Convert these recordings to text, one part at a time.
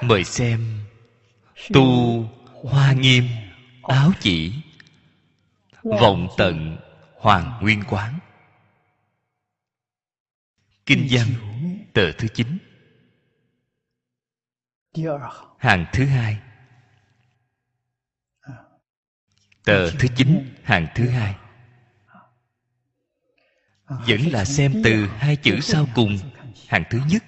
Mời xem. Tu Hoa Nghiêm Áo Chỉ. Vọng Tận Hoàng Nguyên Quán. Kinh văn tờ thứ chín. Hàng thứ hai. Tờ thứ chín hàng thứ hai. Vẫn là xem từ hai chữ sau cùng. Hàng thứ nhất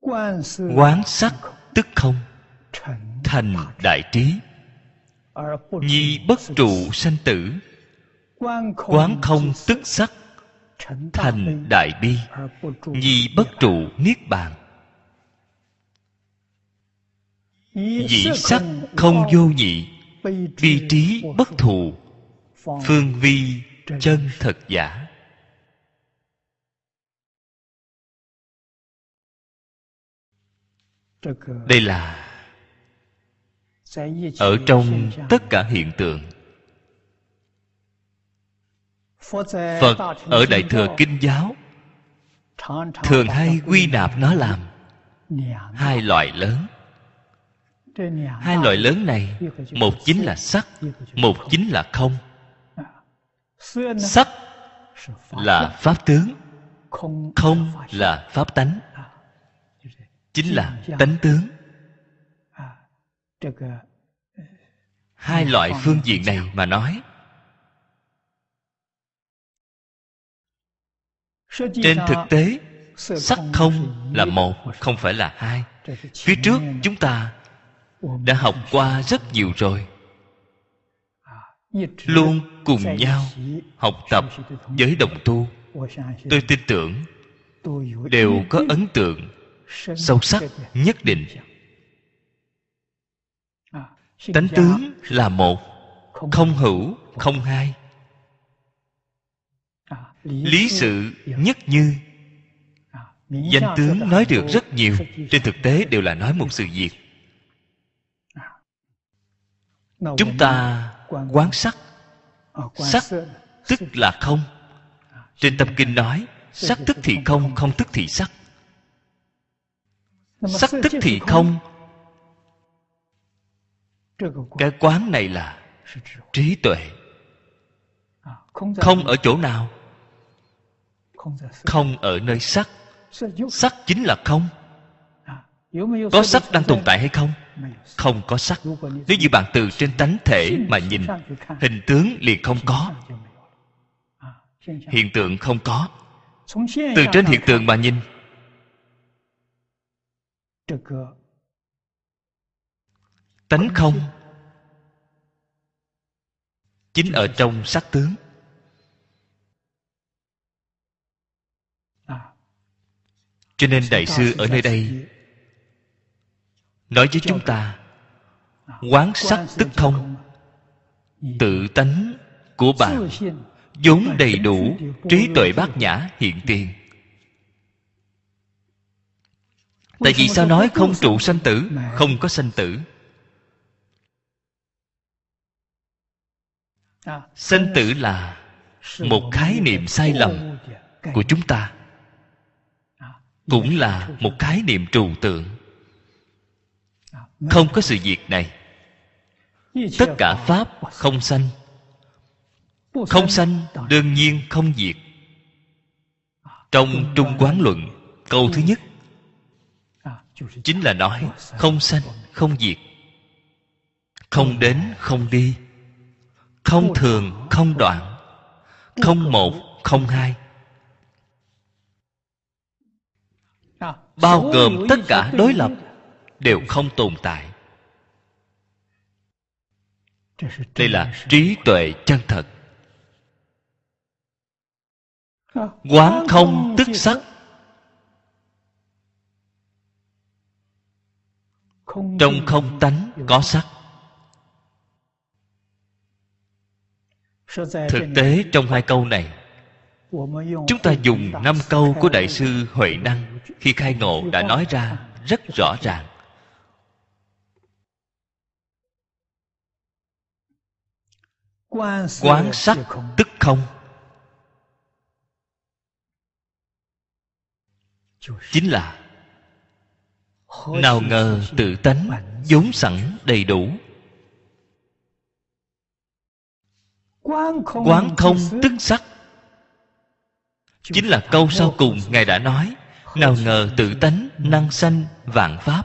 Quán sắc tức không? Thành đại trí. Nhi bất trụ sanh tử. Quán không tức sắc? Thành đại bi. Nhi bất trụ niết bàn. Dị sắc không vô nhị. Vị trí bất thù. Phương vi chân thật giả. Đây là ở trong tất cả hiện tượng. Phật ở đại thừa kinh giáo thường hay quy nạp nó làm hai loại lớn. Hai loại lớn này, một chính là sắc, một chính là không. Sắc là pháp tướng, không là pháp tánh chính là tánh tướng. Hai loại phương diện này mà nói. Trên thực tế sắc không là một không phải là hai. phía trước chúng ta đã học qua rất nhiều rồi. Luôn cùng nhau học tập với đồng tu. tôi tin tưởng đều có ấn tượng sâu sắc, nhất định. Tánh tướng là một, không hữu, không hai. Lý sự nhất như. Danh tướng nói được rất nhiều, trên thực tế đều là nói một sự việc. Chúng ta quán sắc. Sắc tức là không. Trên tâm kinh nói, sắc tức thì không không tức thì sắc sắc tức thì không. Cái quán này là trí tuệ. Không ở chỗ nào. Không ở nơi sắc. Sắc chính là không. Có sắc đang tồn tại hay không? Không có sắc. Nếu như bạn từ trên tánh thể mà nhìn hình tướng liền không có. hiện tượng không có. Từ trên hiện tượng mà nhìn tánh không chính ở trong sắc tướng. Cho nên đại sư ở nơi đây nói với chúng ta quán sắc tức không? tự tánh của bạn vốn đầy đủ trí tuệ bát nhã hiện tiền tại vì sao nói không trụ sanh tử không có sanh tử? Sanh tử là một khái niệm sai lầm của chúng ta cũng là một khái niệm trừu tượng. Không có sự việc này. tất cả pháp không sanh. Không sanh đương nhiên không diệt. Trong trung quán luận câu thứ nhất chính là nói, không sanh, không diệt. Không đến, không đi. Không thường, không đoạn. Không một, không hai. Bao gồm tất cả đối lập đều không tồn tại. Đây là trí tuệ chân thật. Quán không tức sắc trong không tánh có sắc. Thực tế trong hai câu này chúng ta dùng năm câu của đại sư huệ năng khi khai ngộ đã nói ra rất rõ ràng. Quán sắc tức không. Chính là nào ngờ tự tánh vốn sẵn đầy đủ. Quán không tức sắc. Chính là câu sau cùng ngài đã nói. nào ngờ tự tánh năng sanh vạn pháp.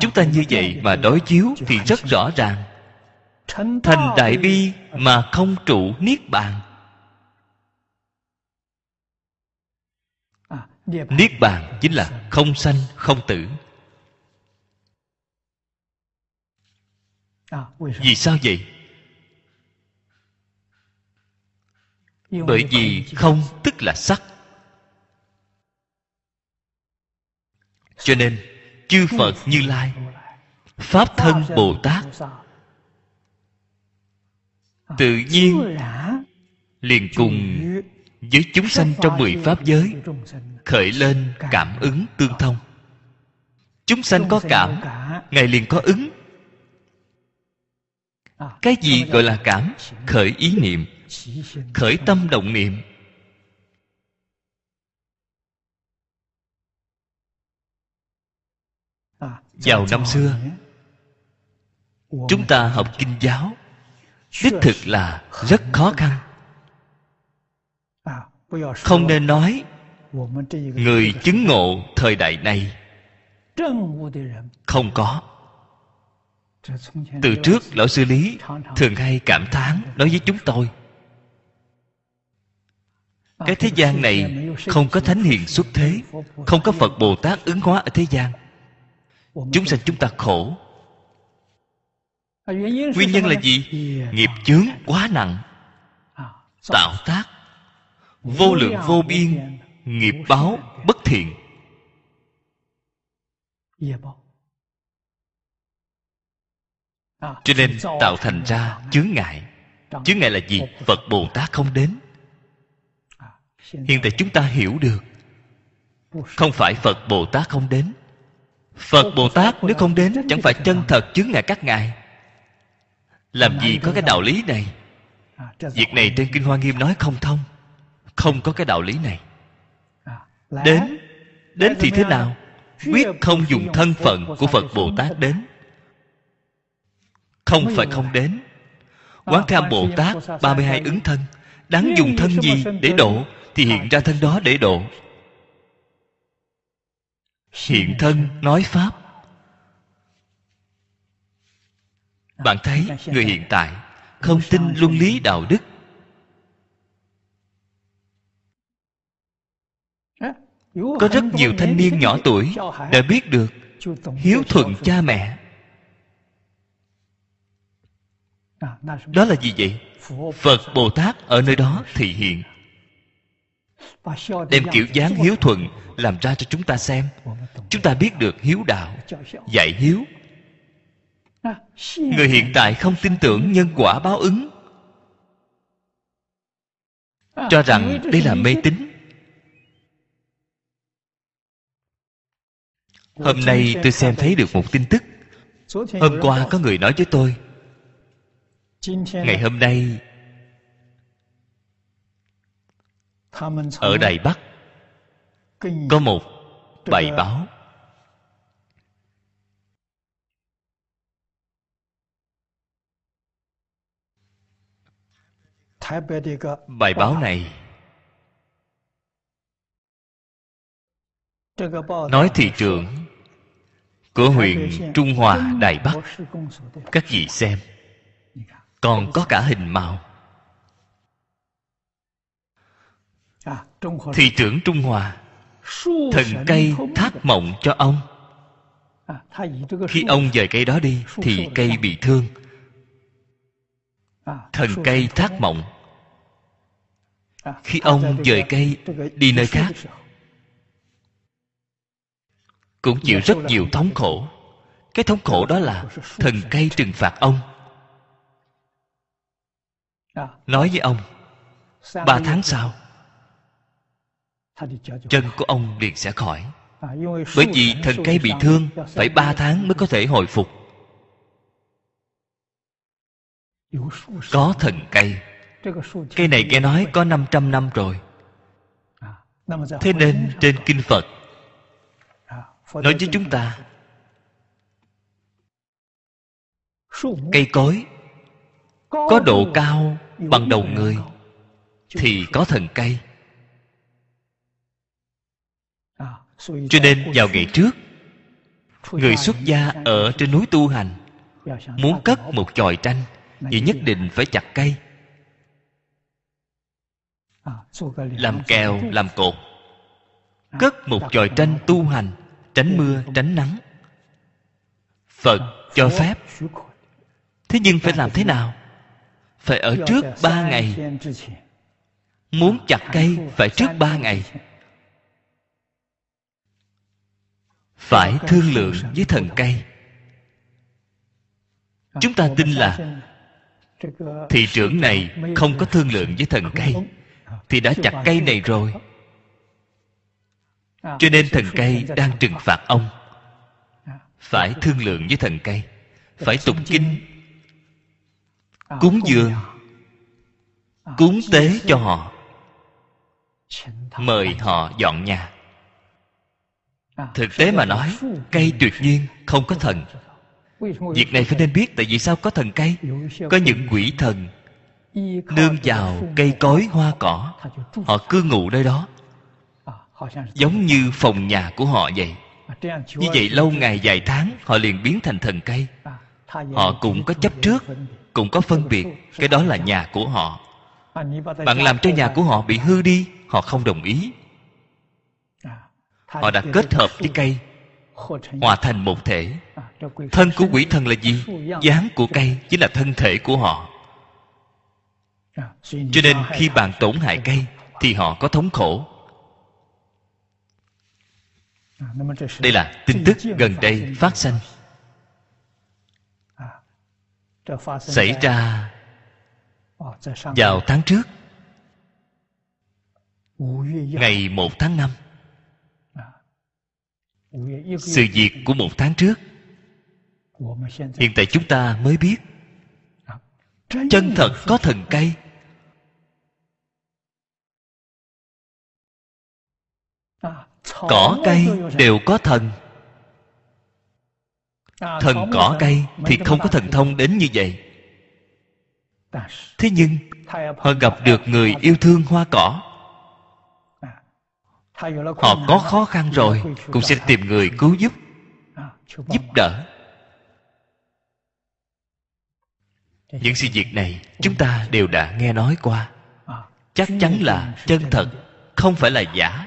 Chúng ta như vậy mà đối chiếu thì rất rõ ràng. thành đại bi mà không trụ niết bàn niết bàn chính là không sanh không tử. Vì sao vậy? Bởi vì không tức là sắc. Cho nên chư phật như lai pháp thân bồ tát tự nhiên liền cùng với chúng sanh trong mười pháp giới khởi lên cảm ứng tương thông. Chúng sanh có cảm ngài liền có ứng. Cái gì gọi là cảm? khởi ý niệm. khởi tâm động niệm. Vào năm xưa chúng ta học kinh giáo đích thực là rất khó khăn không nên nói người chứng ngộ thời đại này không có. từ trước lão sư lý thường hay cảm thán nói với chúng tôi cái thế gian này không có thánh hiền xuất thế không có phật bồ tát ứng hóa ở thế gian. Chúng sanh chúng ta khổ. Nguyên nhân là gì? nghiệp chướng quá nặng tạo tác vô lượng vô biên, nghiệp báo bất thiện. Cho nên tạo thành ra chướng ngại. Chướng ngại là gì? Phật bồ tát không đến. Hiện tại chúng ta hiểu được. Không phải phật bồ tát không đến. Phật bồ tát nếu không đến, chẳng phải chân thật chướng ngại các ngài. Làm gì có cái đạo lý này? Việc này trên kinh hoa nghiêm nói không thông không có cái đạo lý này. Đến đến thì thế nào? quyết không dùng thân phận của phật bồ tát đến. Không phải không đến. Quán tham bồ tát 32 ứng thân đáng dùng thân gì để độ thì hiện ra thân đó để độ. Hiện thân nói pháp. Bạn thấy người hiện tại không tin luân lý đạo đức có rất nhiều thanh niên nhỏ tuổi đã biết được hiếu thuận cha mẹ. Đó là gì vậy? Phật bồ tát ở nơi đó thị hiện. Đem kiểu dáng hiếu thuận làm ra cho chúng ta xem. Chúng ta biết được hiếu đạo dạy hiếu. Người hiện tại không tin tưởng nhân quả báo ứng. Cho rằng đây là mê tín hôm nay tôi xem thấy được một tin tức. Hôm qua có người nói với tôi, ngày hôm nay, ở đài bắc có một bài báo. Bài báo này nói thị trường của huyện trung hòa đài bắc. các vị xem. Còn có cả hình màu. Thị trưởng trung hòa. Thần cây thác mộng cho ông. Khi ông dời cây đó đi thì cây bị thương. Thần cây thác mộng. Khi ông dời cây đi nơi khác cũng chịu rất nhiều thống khổ. Cái thống khổ đó là thần cây trừng phạt ông. Nói với ông, ba tháng sau, chân của ông liền sẽ khỏi. Bởi vì thần cây bị thương, phải ba tháng mới có thể hồi phục. Có thần cây. Cây này nghe nói có 500 năm rồi. Thế nên trên kinh phật nói với chúng ta cây cối có độ cao bằng đầu người thì có thần cây. Cho nên vào ngày trước người xuất gia ở trên núi tu hành muốn cất một chòi tranh thì nhất định phải chặt cây. Làm kèo làm cột. Cất một chòi tranh tu hành tránh mưa tránh nắng. Phật cho phép. thế nhưng phải làm thế nào? Phải ở trước ba ngày. muốn chặt cây phải trước ba ngày. phải thương lượng với thần cây. Chúng ta tin là thị trưởng này không có thương lượng với thần cây thì đã chặt cây này rồi cho nên thần cây đang trừng phạt. ông. Phải thương lượng với thần cây phải tụng kinh. Cúng dường. cúng tế cho họ. Mời họ dọn nhà. Thực tế mà nói cây tuyệt nhiên không có thần. việc này phải nên biết tại vì sao có thần cây có những quỷ thần nương vào cây cối hoa cỏ. Họ cư ngụ nơi đó giống như phòng nhà của họ vậy. Như vậy lâu ngày vài tháng họ liền biến thành thần cây. Họ cũng có chấp trước cũng có phân biệt. Cái đó là nhà của họ. Bạn làm cho nhà của họ bị hư đi họ không đồng ý. Họ đã kết hợp với cây hòa thành một thể. Thân của quỷ thần là gì? Dáng của cây chính là thân thể của họ. Cho nên khi bạn tổn hại cây thì họ có thống khổ đây là tin tức gần đây phát sinh xảy ra vào tháng trước. Ngày một tháng năm. Sự việc của một tháng trước. Hiện tại chúng ta mới biết. Chân thật có thần cây cỏ cây đều có thần. Thần cỏ cây thì không có thần thông đến như vậy. Thế nhưng họ gặp được người yêu thương hoa cỏ. Họ có khó khăn rồi cũng sẽ tìm người cứu giúp. Giúp đỡ. Những sự việc này chúng ta đều đã nghe nói qua. Chắc chắn là chân thật không phải là giả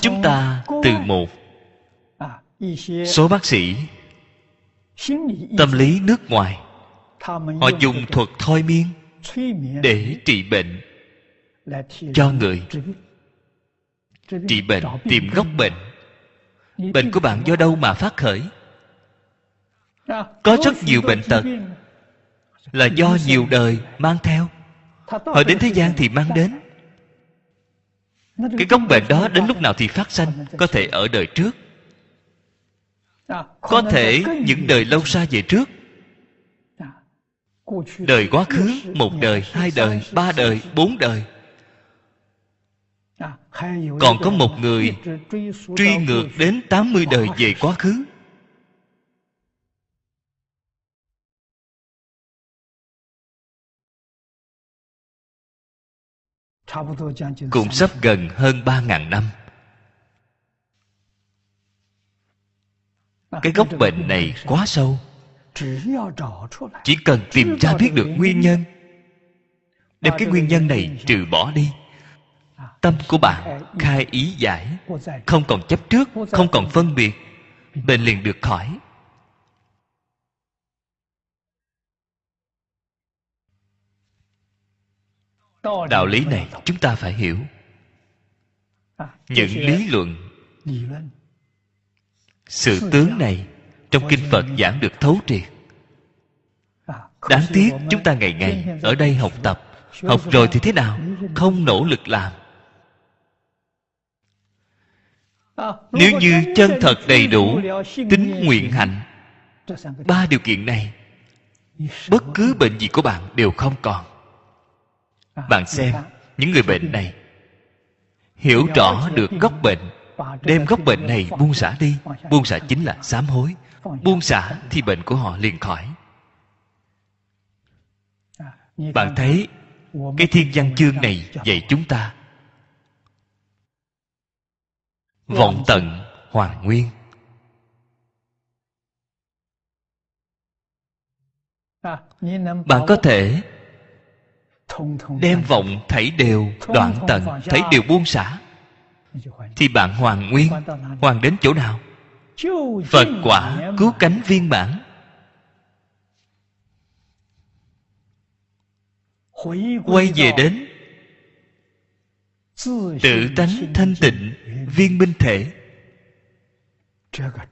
chúng ta từ một. số bác sĩ tâm lý nước ngoài. Họ dùng thuật thôi miên để trị bệnh cho người. trị bệnh tìm gốc bệnh. Bệnh của bạn do đâu mà phát khởi? Có rất nhiều bệnh tật. là do nhiều đời mang theo. Họ đến thế gian thì mang đến cái gốc bệnh đó đến lúc nào thì phát sanh có thể ở đời trước. Có thể những đời lâu xa về trước. Đời quá khứ một đời hai đời ba đời bốn đời. Còn có một người truy ngược đến 80 đời về quá khứ cũng sắp gần hơn ba ngàn năm. Cái gốc bệnh này quá sâu. chỉ cần tìm ra biết được nguyên nhân. Đem cái nguyên nhân này trừ bỏ đi tâm của bạn khai ý giải không còn chấp trước không còn phân biệt bệnh liền được khỏi đạo lý này chúng ta phải hiểu. Những lý luận sự tướng này trong kinh phật giảng được thấu triệt. Đáng tiếc chúng ta ngày ngày ở đây học tập học rồi thì thế nào? không nỗ lực làm. Nếu như chân thật đầy đủ tính nguyện hạnh ba điều kiện này bất cứ bệnh gì của bạn đều không còn bạn xem những người bệnh này hiểu rõ được gốc bệnh. Đem gốc bệnh này buông xả đi. Buông xả chính là sám hối. Buông xả thì bệnh của họ liền khỏi. Bạn thấy cái thiên văn chương này dạy chúng ta vọng tận hoàn nguyên. Bạn có thể đem vọng thảy đều đoạn tận thảy đều buông xả. Thì bạn hoàn nguyên hoàn đến chỗ nào? Phật quả cứu cánh viên mãn. Quay về đến tự tánh thanh tịnh viên minh thể.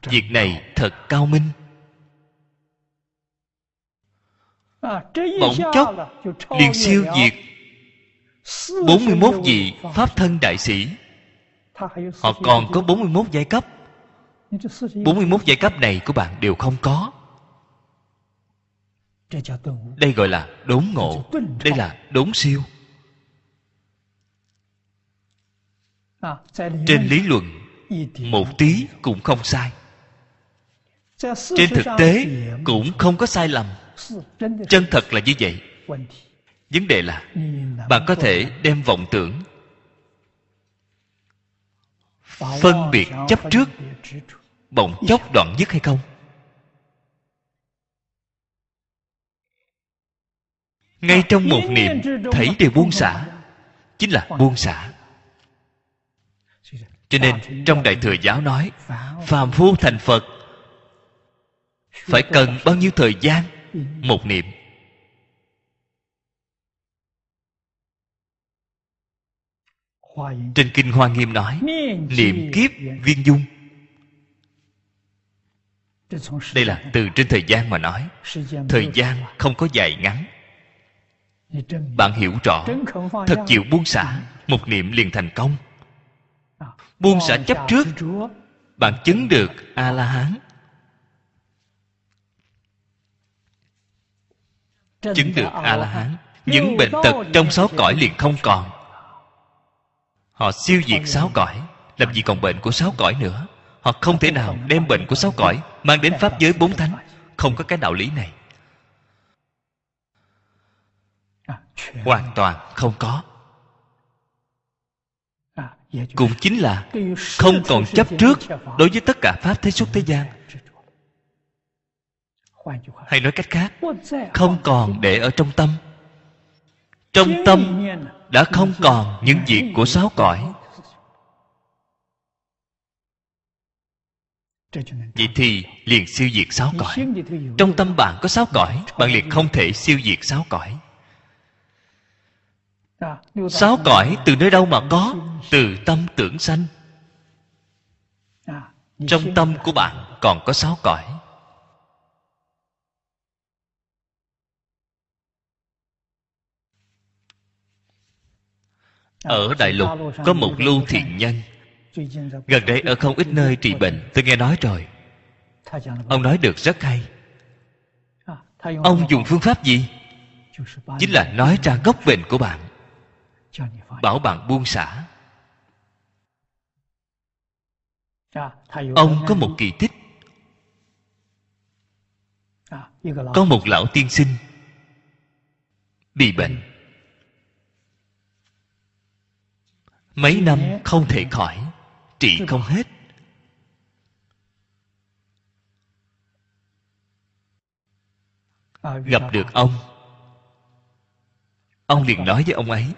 Việc này thật cao minh bỗng chốc liền siêu diệt 41 vị Pháp thân đại sĩ。Họ còn có 41 giai cấp。41 giai cấp này của bạn đều không có。Đây gọi là đốn ngộ Đây là đốn siêu。Trên lý luận Một tí cũng không sai Trên thực tế cũng không có sai lầm chân thật là như vậy. vấn đề là bạn có thể đem vọng tưởng phân biệt chấp trước bỗng chốc đoạn dứt hay không? Ngay trong một niệm thấy đều buông xả chính là buông xả. Cho nên trong đại thừa giáo nói phàm phu thành phật phải cần bao nhiêu thời gian một niệm. Trên kinh hoa nghiêm nói, niệm kiếp viên dung. Đây là từ trên thời gian mà nói. Thời gian không có dài ngắn. Bạn hiểu rõ, thật chịu buông xả, một niệm liền thành công. Buông xả chấp trước, bạn chứng được a la hán chứng được a la hán những bệnh tật trong sáu cõi liền không còn. Họ siêu diệt sáu cõi làm gì còn bệnh của sáu cõi nữa? Họ không thể nào đem bệnh của sáu cõi mang đến pháp giới bốn thánh. không có cái đạo lý này. Hoàn toàn không có. Cũng chính là không còn chấp trước đối với tất cả pháp thế xuất thế gian hay nói cách khác không còn để ở trong tâm. Trong tâm đã không còn những việc của sáu cõi. Vậy thì liền siêu diệt sáu cõi. Trong tâm bạn có sáu cõi bạn liền không thể siêu diệt sáu cõi. Sáu cõi từ nơi đâu mà có? Từ tâm tưởng sanh. Trong tâm của bạn còn có sáu cõi ở đại lục có một lưu thiện nhân. Gần đây ở không ít nơi trị bệnh tôi nghe nói rồi. Ông nói được rất hay. Ông dùng phương pháp gì? Chính là nói ra gốc bệnh của bạn. Bảo bạn buông xả. Ông có một kỳ tích. Có một lão tiên sinh bị bệnh mấy năm không thể khỏi, trị không hết. Gặp được ông ông liền nói với ông ấy,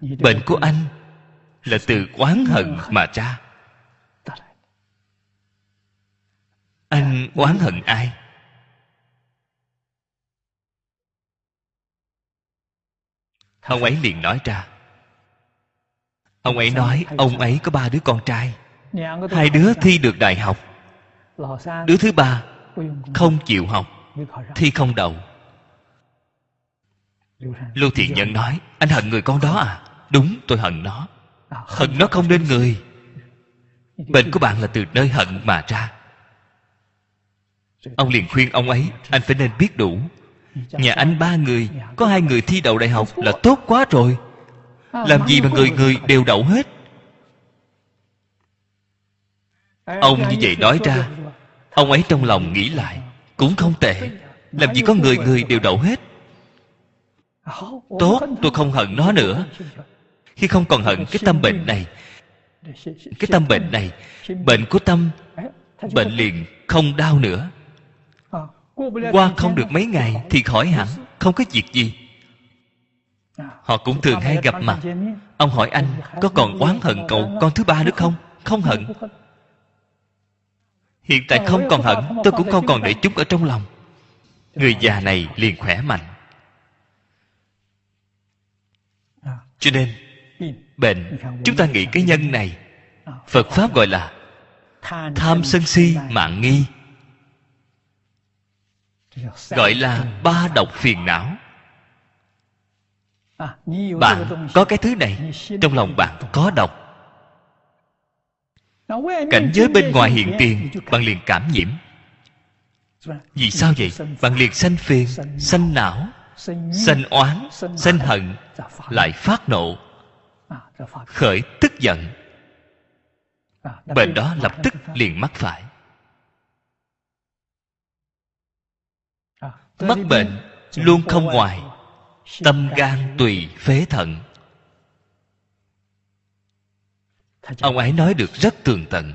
bệnh của anh là từ oán hận mà ra. Anh oán hận ai? Ông ấy liền nói ra ông ấy nói, ông ấy có ba đứa con trai. Hai đứa thi được đại học. Đứa thứ ba không chịu học, thi không đậu lưu thiện nhân nói, anh hận người con đó à? Đúng, tôi hận nó. Hận nó không nên người. Bệnh của bạn là từ nơi hận mà ra. Ông liền khuyên ông ấy, anh phải nên biết đủ. Nhà anh ba người, có hai người thi đậu đại học là tốt quá rồi làm gì mà người người đều đậu hết? Ông như vậy nói ra ông ấy trong lòng nghĩ lại cũng không tệ. Làm gì có người người đều đậu hết? Tốt tôi không hận nó nữa. khi không còn hận cái tâm bệnh này cái tâm bệnh này bệnh của tâm bệnh liền không đau nữa. Qua không được mấy ngày thì khỏi hẳn không có việc gì họ cũng thường hay gặp mặt. Ông hỏi anh, có còn oán hận cậu con thứ ba nữa không? Không hận. Hiện tại không còn hận, tôi cũng không còn để chúng ở trong lòng. Người già này liền khỏe mạnh. Cho nên, bệnh, chúng ta nghĩ cái nhân này, phật pháp gọi là tham sân si, mạng nghi, gọi là ba độc phiền não bạn có cái thứ này trong lòng bạn có độc cảnh giới bên ngoài hiện tiền bạn liền cảm nhiễm. Vì sao vậy? bạn liền sanh phiền sanh não sanh oán sanh hận lại phát nộ. Khởi tức giận. Bệnh đó lập tức liền mắc phải. Mắc bệnh luôn không ngoài tâm gan tùy phế thận. Ông ấy nói được rất tường tận.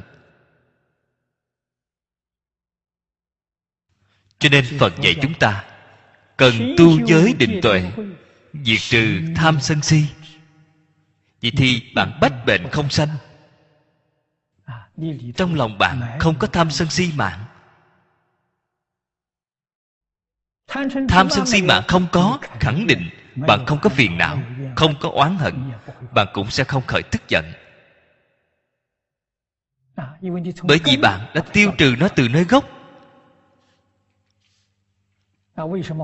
Cho nên phật dạy chúng ta cần tu giới định tuệ diệt trừ tham sân si. Vậy thì bạn bách bệnh không sanh. Trong lòng bạn không có tham sân si mạng tham sân si mạng không có, khẳng định bạn không có phiền não, không có oán hận, bạn cũng sẽ không khởi tức giận. Bởi vì bạn đã tiêu trừ nó từ nơi gốc.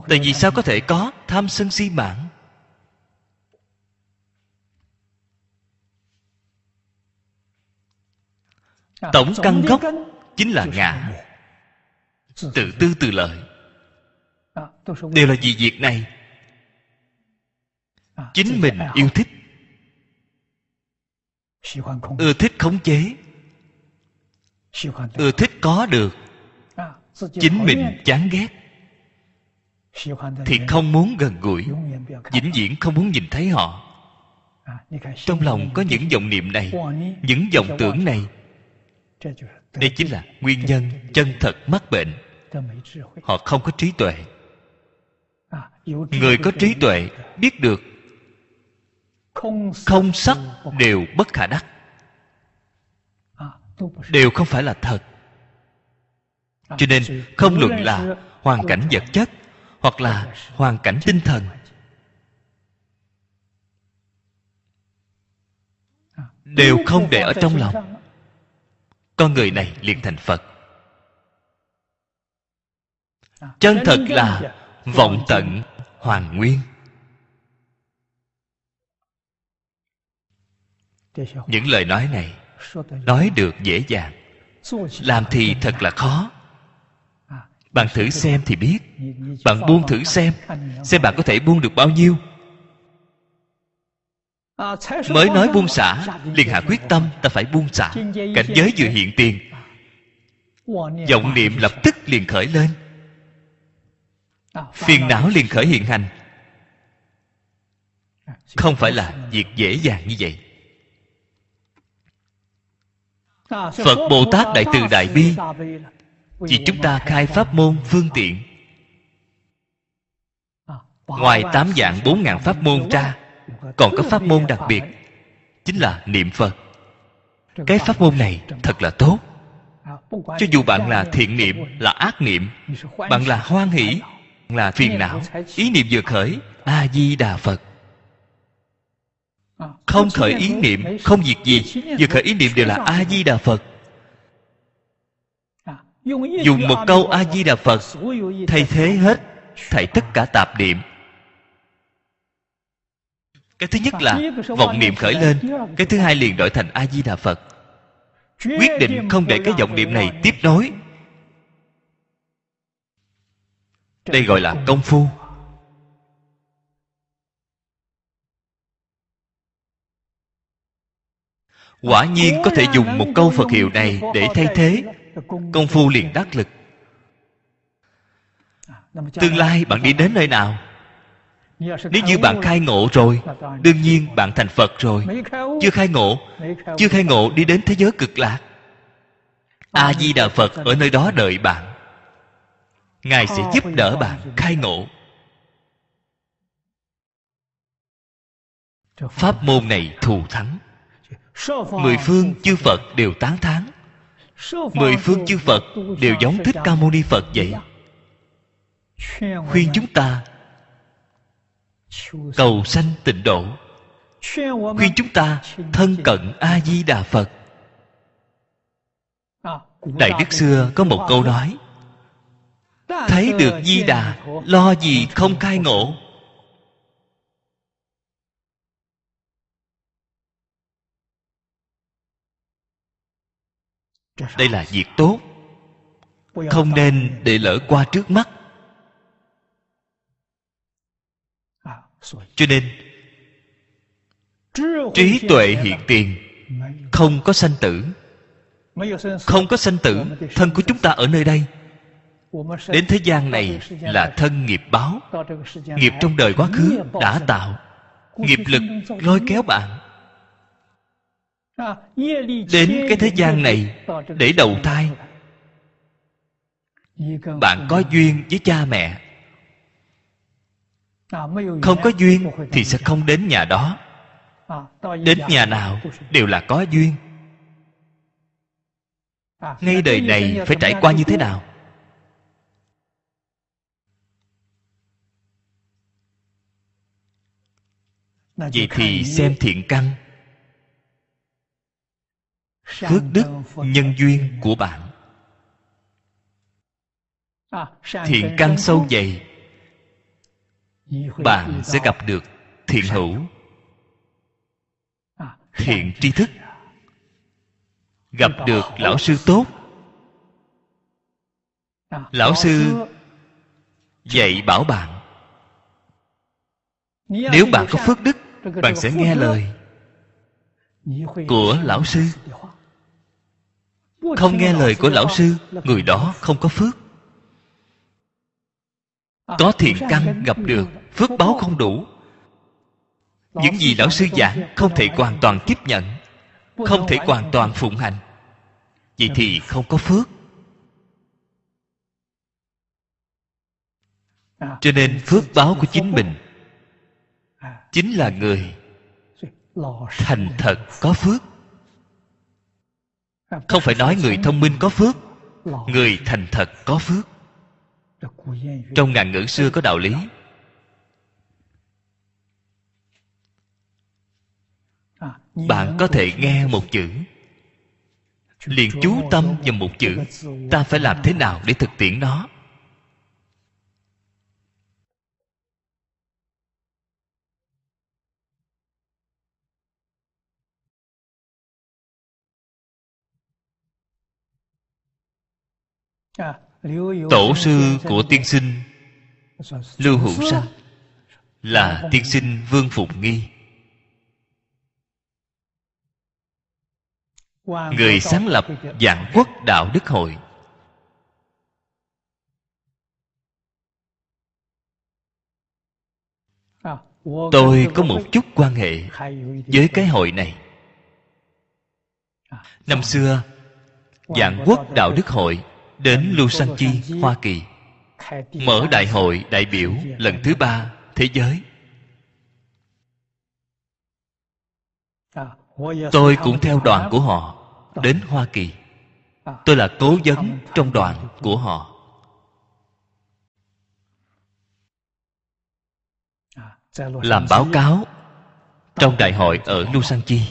Tại vì sao có thể có tham sân si mạng? Tổng căn gốc chính là ngã. Tự tư tự lợi đều là vì việc này. Chính mình yêu thích. Ưa thích khống chế. Ưa thích có được. Chính mình chán ghét. Thì không muốn gần gũi. Vĩnh viễn không muốn nhìn thấy họ. Trong lòng có những vọng niệm này. những vọng tưởng này. Đây chính là nguyên nhân chân thật mắc bệnh. Họ không có trí tuệ người có trí tuệ biết được không sắc đều bất khả đắc. Đều không phải là thật. Cho nên không luận là hoàn cảnh vật chất hoặc là hoàn cảnh tinh thần. Đều không để ở trong lòng. Con người này liền thành phật. Chân thật là vọng tận hoàn nguyên. Những lời nói này nói được dễ dàng. Làm thì thật là khó. Bạn thử xem thì biết. Bạn buông thử xem xem bạn có thể buông được bao nhiêu. Mới nói buông xả, liền hạ quyết tâm, ta phải buông xả. Cảnh giới vừa hiện tiền. Vọng niệm lập tức liền khởi lên phiền não liền khởi hiện hành. Không phải là việc dễ dàng như vậy. Phật bồ tát đại từ đại bi, vì chúng ta khai pháp môn phương tiện. Ngoài tám dạng bốn ngàn pháp môn ra, còn có pháp môn đặc biệt, chính là niệm phật. Cái pháp môn này thật là tốt. Cho dù bạn là thiện niệm, là ác niệm, bạn là hoan hỷ là phiền não. ý niệm vừa khởi a di đà phật không khởi ý niệm không việc gì. vừa khởi ý niệm đều là a di đà phật. Dùng một câu a di đà phật thay thế hết thảy tất cả tạp niệm. Cái thứ nhất là vọng niệm khởi lên. cái thứ hai liền đổi thành a di đà phật quyết định không để cái vọng niệm này tiếp nối đây gọi là công phu. Quả nhiên có thể dùng một câu phật hiệu này để thay thế công phu liền đắc lực. Tương lai bạn đi đến nơi nào? Nếu như bạn khai ngộ rồi, đương nhiên bạn thành phật rồi. Chưa khai ngộ, chưa khai ngộ đi đến thế giới cực lạc. A di đà phật ở nơi đó đợi bạn ngài sẽ giúp đỡ bạn khai ngộ. Pháp môn này thù thắng. Mười phương chư phật đều tán thán. Mười phương chư phật đều giống thích ca mâu ni phật vậy. khuyên chúng ta cầu sanh tịnh độ. Khuyên chúng ta thân cận a di đà phật. Đại đức xưa có một câu nói thấy được di đà, lo gì không khai ngộ? Đây là việc tốt, không nên để lỡ qua trước mắt. Cho nên, trí tuệ hiện tiền, không có sanh tử. Không có sanh tử, thân của chúng ta ở nơi đây đến thế gian này là thân nghiệp báo. Nghiệp trong đời quá khứ đã tạo. Nghiệp lực lôi kéo bạn. Đến cái thế gian này để đầu thai. Bạn có duyên với cha mẹ. Không có duyên thì sẽ không đến nhà đó. Đến nhà nào đều là có duyên. Ngay đời này phải trải qua như thế nào? Vậy thì xem thiện căn. Phước đức nhân duyên của bạn. Thiện căn sâu dày. Bạn sẽ gặp được thiện hữu. thiện tri thức. gặp được lão sư tốt. Lão sư dạy bảo bạn. Nếu bạn có phước đức bạn sẽ nghe lời của lão sư. Không nghe lời của lão sư người đó không có phước. Có thiện căn gặp được phước báo không đủ. Những gì lão sư giảng không thể hoàn toàn tiếp nhận không thể hoàn toàn phụng hành. Vậy thì không có phước. Cho nên phước báo của chính mình chính là người thành thật có phước. Không phải nói người thông minh có phước, người thành thật có phước. Trong ngàn ngữ xưa có đạo lý. Bạn có thể nghe một chữ. Liền chú tâm vào một chữ, ta phải làm thế nào để thực tiễn nó? Tổ sư của tiên sinh, lưu hữu sanh, là tiên sinh vương phụng nghi. Người sáng lập dạng quốc đạo đức hội. Tôi có một chút quan hệ với cái hội này. Năm xưa, dạng quốc đạo đức hội đến Lusanchi, Hoa Kỳ. Mở đại hội đại biểu lần thứ ba thế giới. Tôi cũng theo đoàn của họ đến hoa kỳ. Tôi là cố vấn trong đoàn của họ. Làm báo cáo trong đại hội ở Lusanchi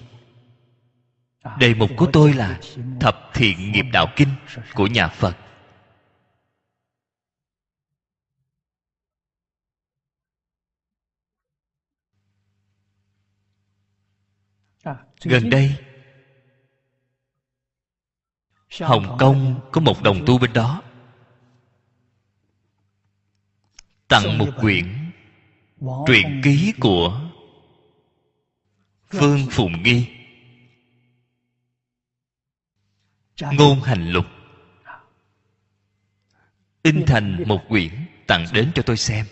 đề mục của tôi là thập thiện nghiệp đạo kinh của nhà phật. Gần đây, hồng kông có một đồng tu bên đó. Tặng một quyển truyện ký của phương phùng nghi. Ngôn hành lục. In thành một quyển tặng đến cho tôi xem.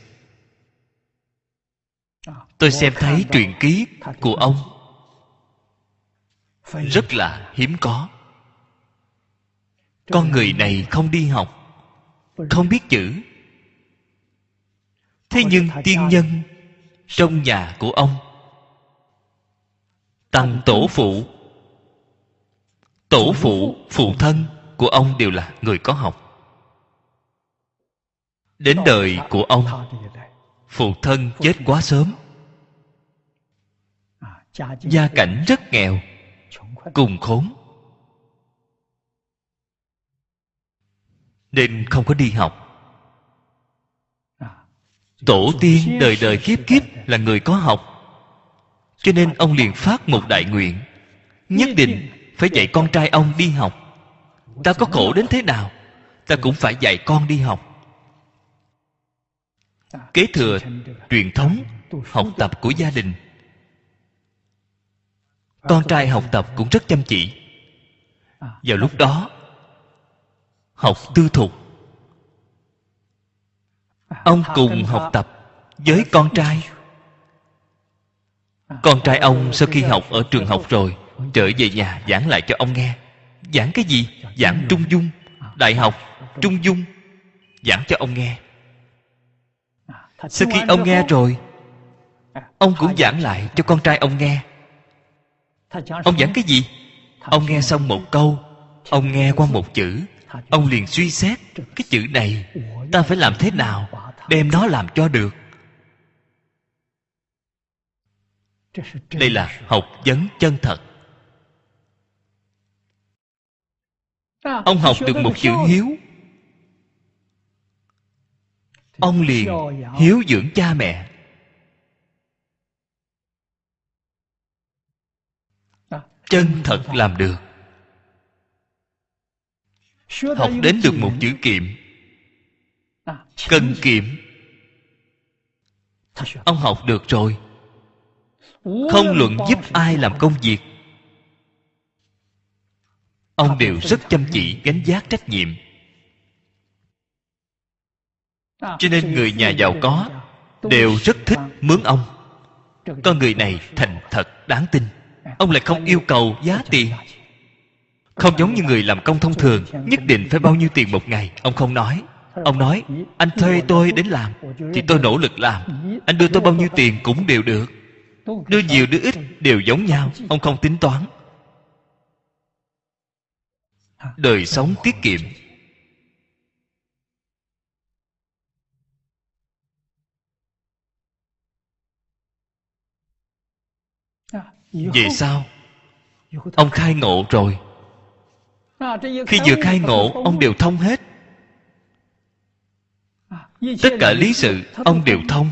Tôi xem thấy truyện ký của ông. Rất là hiếm có. Con người này không đi học, không biết chữ. Thế nhưng tiên nhân trong nhà của ông tăng tổ phụ tổ phụ phụ thân của ông đều là người có học. Đến đời của ông, phụ thân chết quá sớm. Gia cảnh rất nghèo, cùng khốn. Nên không có đi học. Tổ tiên đời đời kiếp kiếp là người có học. Cho nên ông liền phát một đại nguyện, nhất định phải dạy con trai ông đi học. Ta có khổ đến thế nào, ta cũng phải dạy con đi học. Kế thừa truyền thống học tập của gia đình. Con trai học tập cũng rất chăm chỉ. Vào lúc đó, học tư thục. Ông cùng học tập với con trai. Con trai ông sau khi học ở trường học rồi trở về nhà, giảng lại cho ông nghe. Giảng cái gì? Giảng trung dung. Đại học trung dung. Giảng cho ông nghe. Sau khi ông nghe rồi, ông cũng giảng lại cho con trai ông nghe. Ông giảng cái gì? Ông nghe xong một câu, ông nghe qua một chữ. Ông liền suy xét, cái chữ này ta phải làm thế nào đem nó làm cho được? Đây là học vấn chân thật. Ông học được một chữ hiếu. Ông liền hiếu dưỡng cha mẹ. Chân thật làm được. Học đến được một chữ kiệm. Cần kiệm. Ông học được rồi. Không luận giúp ai làm công việc ông đều rất chăm chỉ, gánh giác trách nhiệm. Cho nên người nhà giàu có đều rất thích mướn ông. Con người này thành thật, đáng tin. Ông lại không yêu cầu giá tiền. Không giống như người làm công thông thường, nhất định phải bao nhiêu tiền một ngày. Ông không nói. Ông nói, anh thuê tôi đến làm, thì tôi nỗ lực làm. Anh đưa tôi bao nhiêu tiền cũng đều được. Đưa nhiều đưa ít đều giống nhau. Ông không tính toán đời sống tiết kiệm. Về sau, ông khai ngộ rồi. Khi vừa khai ngộ, ông đều thông hết. Tất cả lý sự, ông đều thông.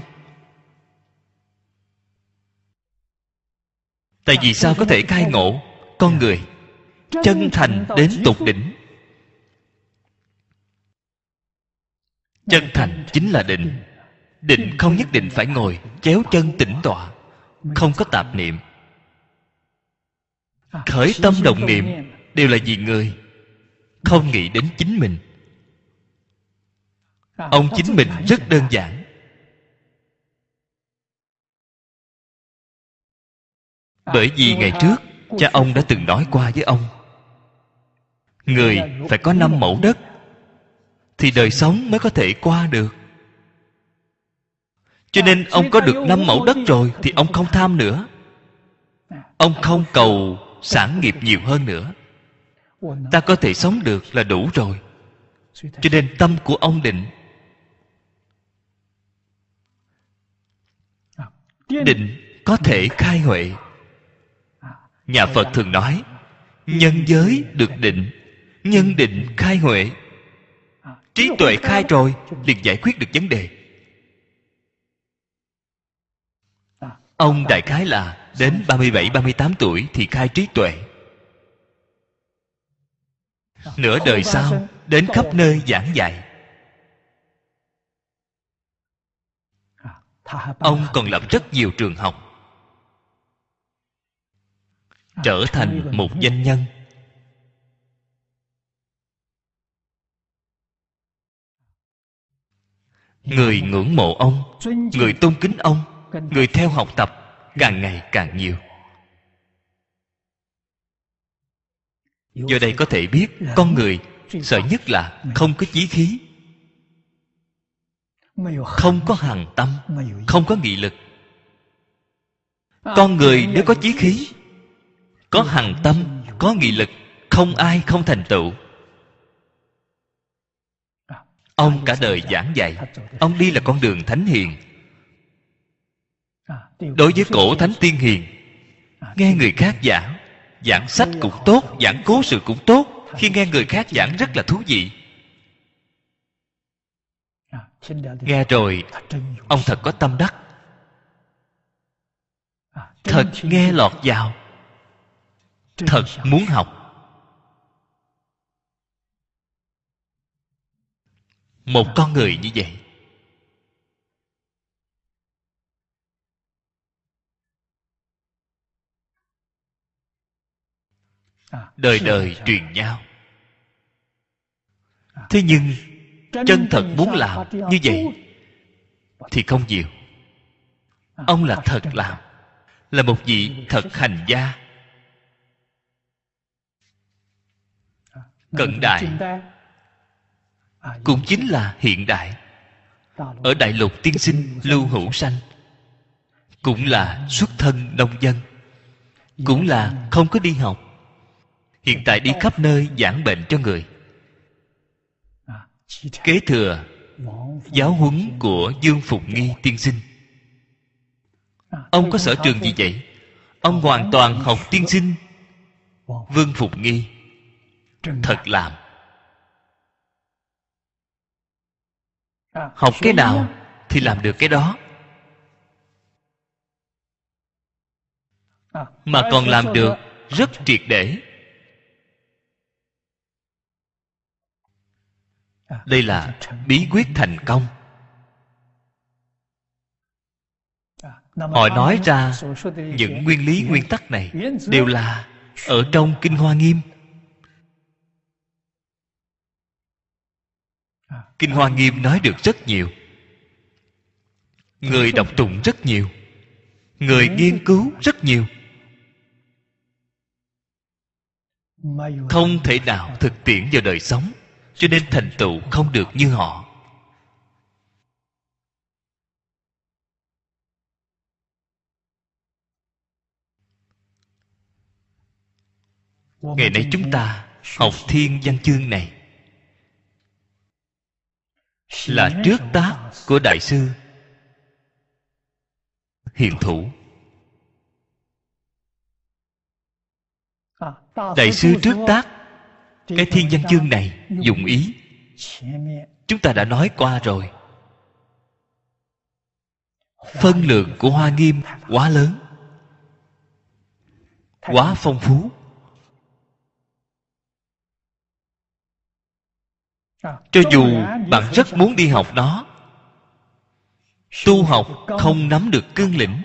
Tại vì sao có thể khai ngộ? Con người chân thành đến tột đỉnh chân thành chính là định. Định không nhất định phải ngồi chéo chân tĩnh tọa không có tạp niệm. Khởi tâm động niệm đều là vì người không nghĩ đến chính mình. Ông chính mình rất đơn giản. Bởi vì ngày trước cha ông đã từng nói qua với ông người phải có năm mẫu đất, thì đời sống mới có thể qua được. Cho nên ông có được năm mẫu đất rồi thì ông không tham nữa. Ông không cầu sản nghiệp nhiều hơn nữa. Ta có thể sống được là đủ rồi. Cho nên tâm của ông định. Định có thể khai huệ. Nhà phật thường nói, nhân giới được định nhân định khai huệ. Trí tuệ khai rồi liền giải quyết được vấn đề. Ông đại khái là đến 37, 38 tuổi thì khai trí tuệ. Nửa đời sau đến khắp nơi giảng dạy. Ông còn lập rất nhiều trường học. Trở thành một danh nhân. Người ngưỡng mộ ông, người tôn kính ông, người theo học tập càng ngày càng nhiều. Do đây có thể biết con người sợ nhất là không có chí khí, không có hằng tâm, không có nghị lực. Con người nếu có chí khí, có hằng tâm, có nghị lực, không ai không thành tựu ông cả đời giảng dạy. Ông đi là con đường thánh hiền. Đối với cổ thánh tiên hiền, nghe người khác giảng giảng sách cũng tốt, giảng cố sự cũng tốt. Khi nghe người khác giảng rất là thú vị. Nghe rồi, ông thật có tâm đắc. Thật nghe lọt vào. Thật muốn học. Một con người như vậy. Đời đời truyền nhau. Thế nhưng chân thật muốn làm như vậy thì không nhiều. Ông là thật làm là một vị thật hành gia. Cận đại cũng chính là hiện đại. Ở đại lục tiên sinh lưu hữu sanh, cũng là xuất thân nông dân, cũng là không có đi học, hiện tại đi khắp nơi giảng bệnh cho người. Kế thừa giáo huấn của dương phục nghi tiên sinh. Ông có sở trường gì vậy? Ông hoàn toàn học tiên sinh vương phục nghi. Thật làm. Học cái nào thì làm được cái đó. Mà còn làm được rất triệt để. Đây là bí quyết thành công. Họ nói ra những nguyên lý nguyên tắc này đều là ở trong kinh hoa nghiêm kinh hoa nghiêm nói được rất nhiều. Người đọc tụng rất nhiều. Người nghiên cứu rất nhiều. Không thể nào thực tiễn vào đời sống, cho nên thành tựu không được như họ. Ngày nay chúng ta học thiên văn chương này là trước tác của đại sư. Hiền thủ. Đại sư trước tác, cái thiên văn chương này dùng ý. Chúng ta đã nói qua rồi. Phân lượng của hoa nghiêm quá lớn, quá phong phú. Cho dù bạn rất muốn đi học nó tu học không nắm được cương lĩnh.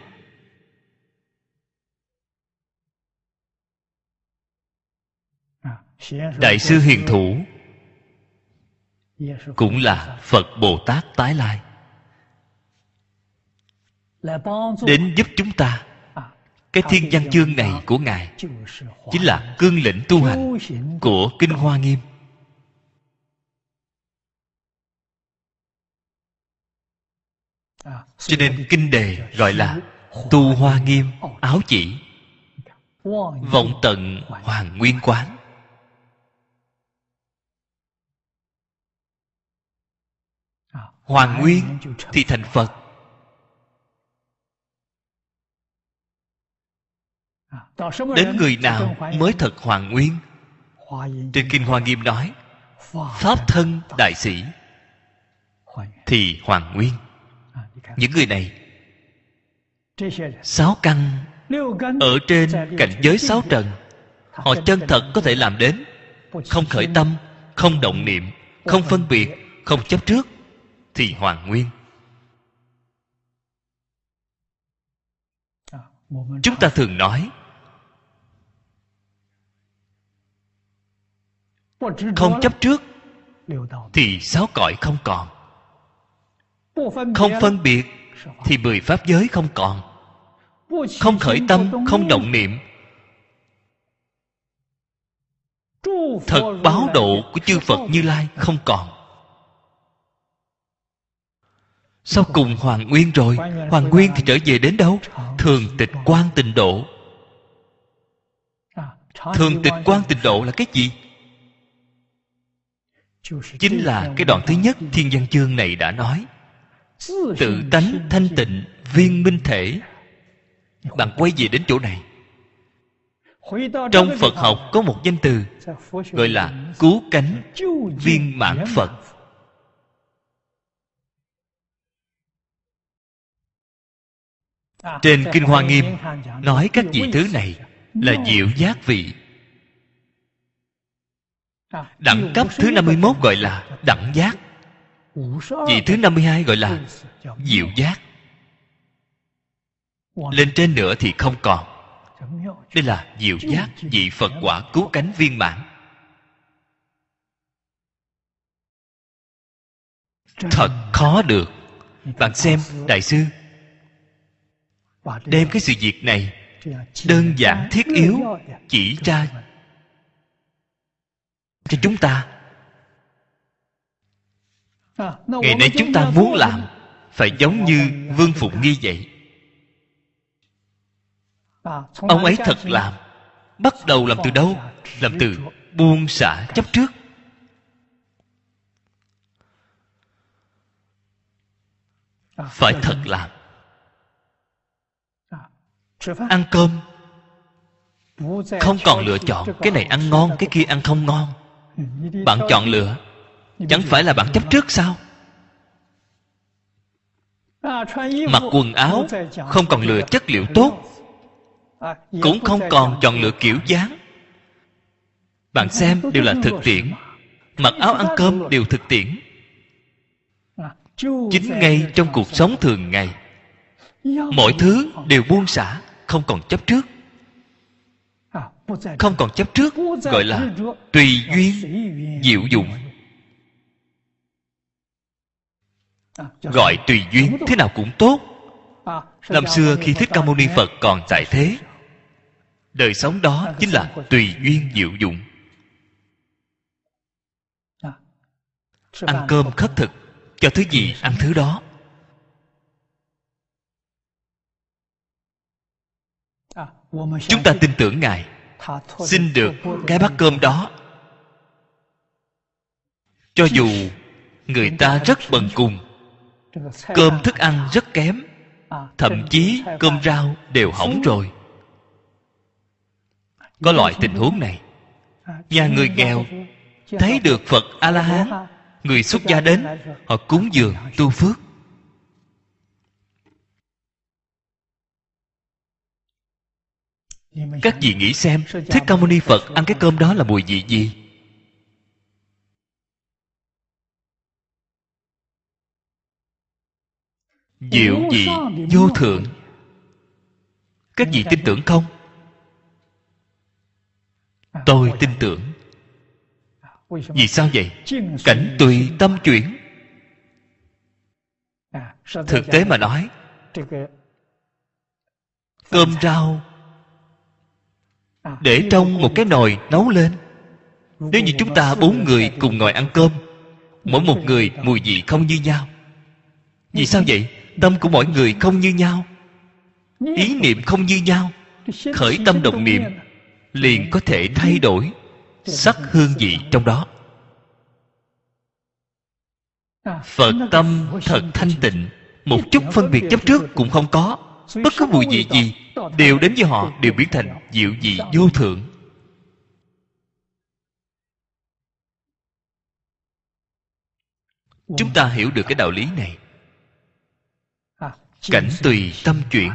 Đại sư hiền thủ cũng là phật bồ tát tái lai. Đến giúp chúng ta. Cái thiên văn chương này của ngài chính là cương lĩnh tu hành của kinh hoa nghiêm cho nên kinh đề gọi là tu hoa nghiêm áo chỉ. Vọng tận hoàng nguyên quán. Hoàng nguyên thì thành phật. Đến người nào mới thật hoàn nguyên? Trên kinh hoa nghiêm nói pháp thân đại sĩ. Thì hoàn nguyên những người này sáu căn ở trên cảnh giới sáu trần. họ chân thật có thể làm đến. không khởi tâm không động niệm không phân biệt không chấp trước thì hoàn nguyên. Chúng ta thường nói không chấp trước thì sáu cõi không còn không phân biệt thì mười pháp giới không còn. Không khởi tâm, không động niệm. Thật báo độ của chư phật như lai không còn. Sau cùng hoàng nguyên rồi. Hoàng nguyên thì trở về đến đâu? Thường tịch quan tịnh độ. Thường tịch quan tịnh độ là cái gì? Chính là cái đoạn thứ nhất thiên văn chương này đã nói tự tánh thanh tịnh, viên minh thể. Bạn quay về đến chỗ này. Trong phật học có một danh từ gọi là cứu cánh viên mãn phật. Trên kinh hoa nghiêm nói các vị thứ này là diệu giác vị. Đẳng cấp thứ 51 gọi là đẳng giác vị thứ 52 gọi là diệu giác. Lên trên nữa thì không còn. Đây là diệu giác, vị phật quả cứu cánh viên mãn. Thật khó được. Bạn xem, đại sư, đem cái sự việc này đơn giản, thiết yếu chỉ ra cho chúng ta ngày nay chúng ta muốn làm phải giống như vương phụng nghi vậy. Ông ấy thật làm bắt đầu làm từ đâu? Làm từ buông xả chấp trước. Phải thật làm. Ăn cơm. Không còn lựa chọn cái này ăn ngon cái kia ăn không ngon. Bạn chọn lựa chẳng phải là bạn chấp trước sao? Mặc quần áo, không còn lựa chất liệu tốt, cũng không còn chọn lựa kiểu dáng. Bạn xem, đều là thực tiễn. Mặc áo ăn cơm, đều thực tiễn. Chính ngay trong cuộc sống thường ngày, mọi thứ đều buông xả, không còn chấp trước. Không còn chấp trước, gọi là tùy duyên, diệu dụng. Gọi tùy duyên thế nào cũng tốt. Năm xưa khi thích ca mâu ni phật còn tại thế đời sống đó chính là tùy duyên diệu dụng. Ăn cơm khất thực cho thứ gì ăn thứ đó. Chúng ta tin tưởng ngài. Xin được cái bát cơm đó. Cho dù người ta rất bần cùng cơm thức ăn rất kém thậm chí cơm rau đều hỏng rồi. Có loại tình huống này nhà người nghèo thấy được phật a la hán người xuất gia đến họ cúng dường tu phước. Các vị nghĩ xem thích ca mâu ni phật ăn cái cơm đó là mùi vị gì diệu vị vô thượng. Các vị tin tưởng không? Tôi tin tưởng. Vì sao vậy? Cảnh tùy tâm chuyển. Thực tế mà nói cơm rau để trong một cái nồi nấu lên. Nếu như chúng ta bốn người cùng ngồi ăn cơm mỗi một người mùi vị không như nhau. Vì sao vậy tâm của mỗi người không như nhau, ý niệm không như nhau, khởi tâm động niệm liền có thể thay đổi sắc hương vị trong đó. Phật tâm thật thanh tịnh, một chút phân biệt chấp trước cũng không có, bất cứ mùi vị gì đều đến với họ đều biến thành diệu dị vô thượng. Chúng ta hiểu được cái đạo lý này cảnh tùy tâm chuyển.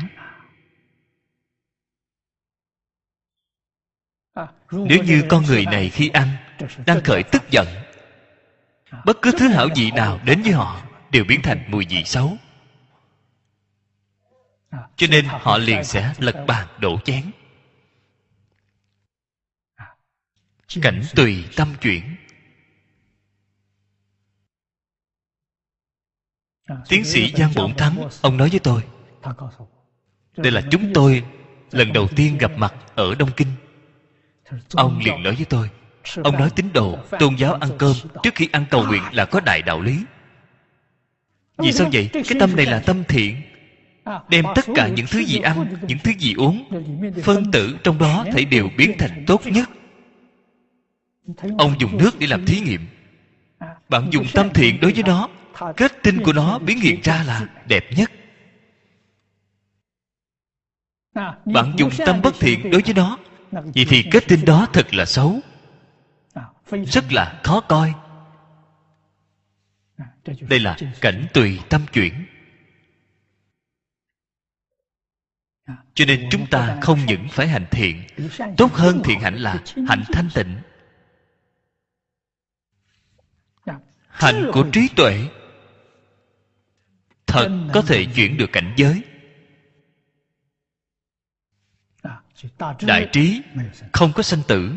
nếu như con người này khi ăn đang khởi tức giận. Bất cứ thứ hảo vị nào đến với họ đều biến thành mùi vị xấu. Cho nên họ liền sẽ lật bàn đổ chén. Cảnh tùy tâm chuyển tiến sĩ giang bổn thắng ông nói với tôi đây là chúng tôi lần đầu tiên gặp mặt ở đông kinh. Ông liền nói với tôi ông nói tín đồ tôn giáo ăn cơm trước khi ăn cầu nguyện là có đại đạo lý. Vì sao vậy? Cái tâm này là tâm thiện đem tất cả những thứ gì ăn những thứ gì uống phân tử trong đó thể đều biến thành tốt nhất. Ông dùng nước để làm thí nghiệm bạn dùng tâm thiện đối với nó. Kết tinh của nó biến hiện ra là đẹp nhất. Bạn dùng tâm bất thiện đối với nó. Vậy thì kết tinh đó thật là xấu. Rất là khó coi. Đây là cảnh tùy tâm chuyển. Cho nên chúng ta không những phải hành thiện. Tốt hơn thiện hạnh là hạnh thanh tịnh. Hạnh của trí tuệ thật có thể chuyển được cảnh giới. Đại trí không có sanh tử.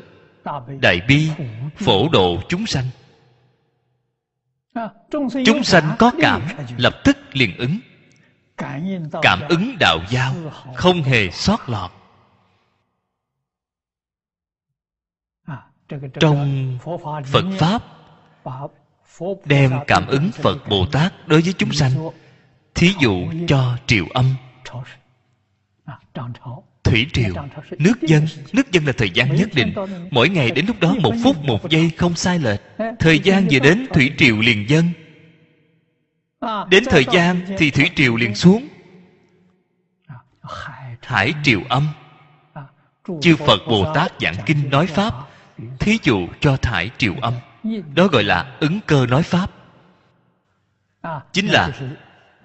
Đại bi phổ độ chúng sanh. Chúng sanh có cảm lập tức liền ứng. Cảm ứng đạo giao không hề sót lọt. Trong phật pháp đem cảm ứng phật bồ tát đối với chúng sanh, thí dụ cho triều âm. Thủy triều, nước dân. Nước dân là thời gian nhất định. Mỗi ngày đến lúc đó, một phút, một giây không sai lệch. Thời gian vừa đến, thủy triều liền dân đến thời gian thì thủy triều liền xuống. Hải triều âm. Chư phật bồ tát giảng kinh nói pháp, thí dụ cho thải triều âm đó gọi là ứng cơ nói pháp. Chính là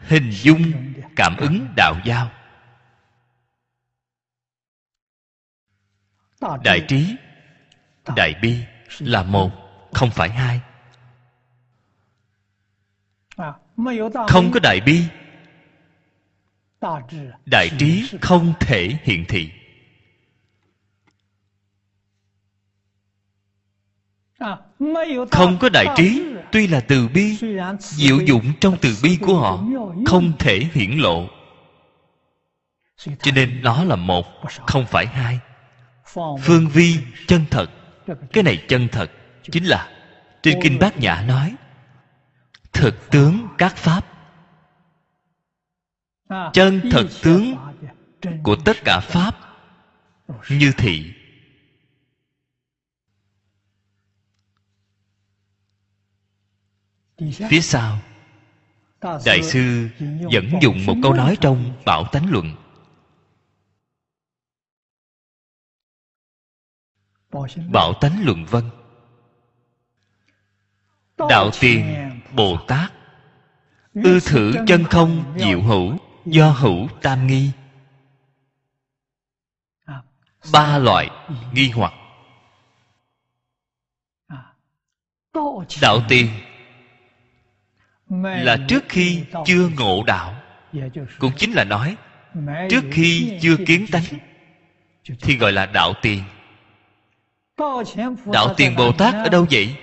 hình dung cảm ứng đạo giao. Đại trí đại bi là một không phải hai. Không có đại bi. Đại trí không thể hiện thị không có đại trí, tuy là từ bi, diệu dụng trong từ bi của họ không thể hiển lộ. Cho nên nó là một, không phải hai. Phương vi chân thật. Cái này chân thật chính là trên kinh bát nhã nói, thực tướng các pháp. Chân thật tướng của tất cả pháp như thị phía sau đại sư vẫn dùng một câu nói trong bảo tánh luận. Bảo tánh luận vân đạo tiền bồ tát. Ư thử chân không diệu hữu do hữu. tam nghi. Ba loại nghi hoặc. Đạo tiền là trước khi chưa ngộ đạo. Cũng chính là nói, trước khi chưa kiến tánh, thì gọi là đạo tiền. Đạo tiền bồ tát ở đâu vậy?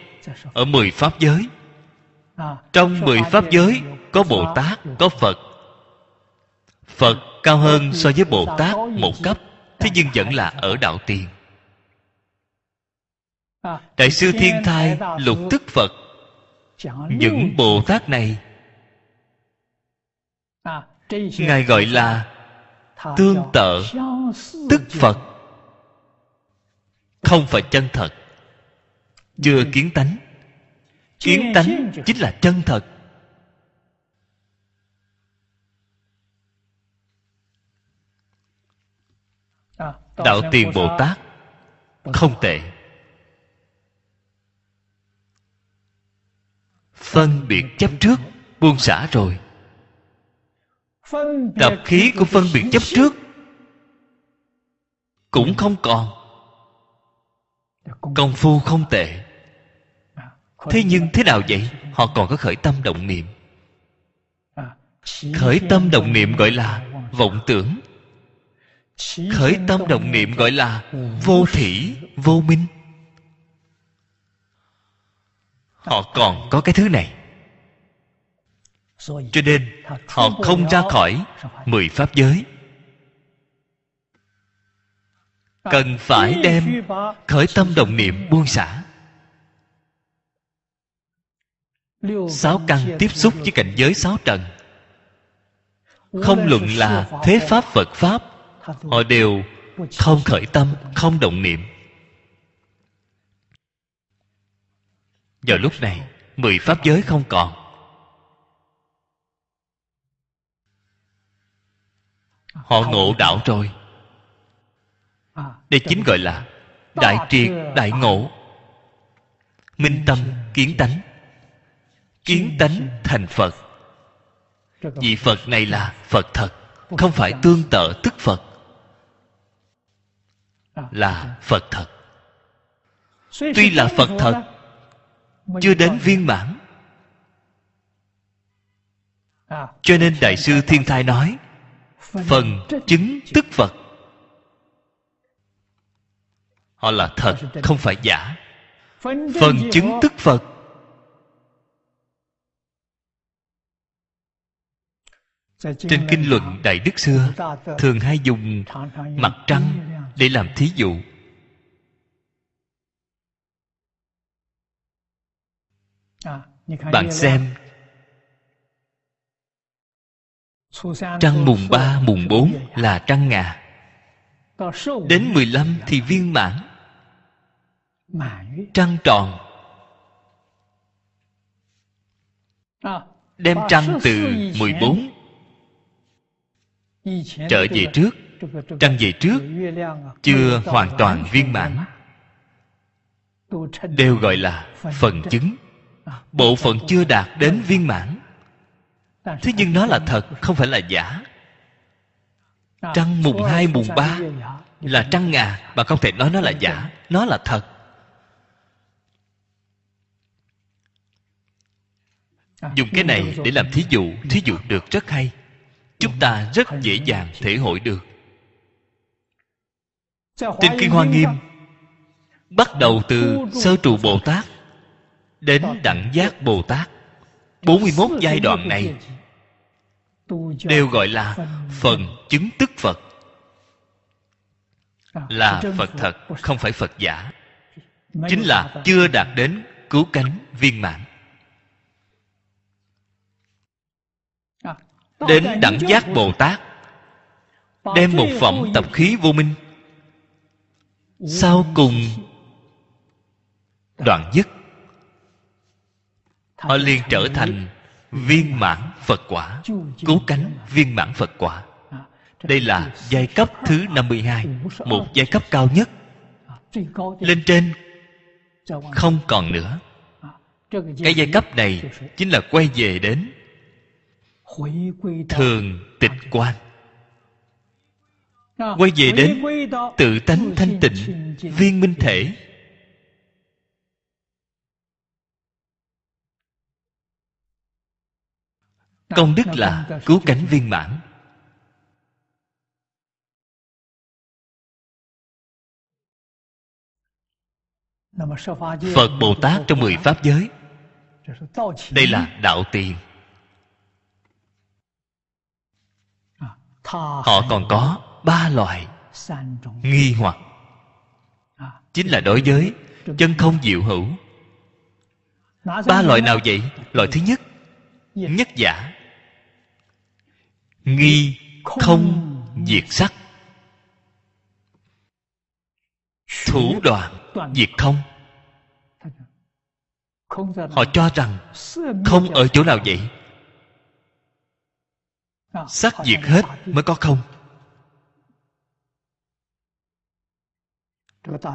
Ở mười pháp giới. Trong mười pháp giới có bồ tát, có phật. Phật cao hơn so với bồ tát một cấp, thế nhưng vẫn là ở đạo tiền. Đại sư thiên thai lục tức phật những bồ tát này ngài gọi là tương tự tức phật. Không phải chân thật chưa kiến tánh. kiến tánh chính là chân thật. Đạo tiền bồ tát. không tệ phân biệt chấp trước, buông xả rồi. Tập khí của phân biệt chấp trước cũng không còn. Công phu không tệ. Thế nhưng thế nào vậy? Họ còn có khởi tâm động niệm. Khởi tâm động niệm gọi là vọng tưởng. Khởi tâm động niệm gọi là vô thỉ vô minh. Họ còn có cái thứ này. Cho nên, họ không ra khỏi mười pháp giới. Cần phải đem khởi tâm động niệm buông xả. Sáu căn tiếp xúc với cảnh giới sáu trần. Không luận là thế pháp, phật pháp, họ đều không khởi tâm, không động niệm. Vào lúc này, mười pháp giới không còn. Họ ngộ đạo rồi. Đây chính gọi là đại triệt, đại ngộ. Minh tâm kiến tánh. Kiến tánh thành phật. Vị phật này là phật thật, không phải tương tự tức phật. Là phật thật. Tuy là phật thật chưa đến viên mãn. Cho nên đại sư thiên thai nói phần chứng tức phật họ là thật không phải giả. Phần chứng tức phật trên kinh luận đại đức xưa thường hay dùng mặt trăng để làm thí dụ bạn xem. trăng mùng ba mùng bốn là trăng ngà. Đến mười lăm thì viên mãn. Trăng tròn. Đem trăng từ mười bốn trở về trước. trăng về trước chưa hoàn toàn viên mãn. đều gọi là phần chứng bộ phận chưa đạt đến viên mãn. Thế nhưng nó là thật, không phải là giả. Trăng mùng hai, mùng ba là trăng ngà, mà không thể nói nó là giả. Nó là thật. Dùng cái này để làm thí dụ. Thí dụ được rất hay. Chúng ta rất dễ dàng thể hội được. Trên kinh hoa nghiêm bắt đầu từ sơ trụ bồ tát đến đẳng giác bồ tát 41 giai đoạn này đều gọi là phần chứng tức phật. Là phật thật không phải phật giả. Chính là chưa đạt đến cứu cánh viên mãn. Đến đẳng giác bồ tát đem một phẩm tập khí vô minh. Sau cùng đoạn dứt họ liền trở thành viên mãn phật quả, cứu cánh viên mãn phật quả. Đây là giai cấp thứ 52 Một giai cấp cao nhất. Lên trên Không còn nữa. Cái giai cấp này Chính là quay về đến Thường tịch quan. Quay về đến Tự tánh thanh tịnh, Viên minh thể. Công đức là cứu cánh viên mãn. Phật bồ tát trong mười pháp giới. Đây là đạo tiền. Họ còn có ba loại nghi hoặc. Chính là đối với chân không diệu hữu. Ba loại nào vậy? Loại thứ nhất nhất giả nghi không diệt sắc. Thủ đoạn diệt không. họ cho rằng không ở chỗ nào vậy. Sắc diệt hết mới có không.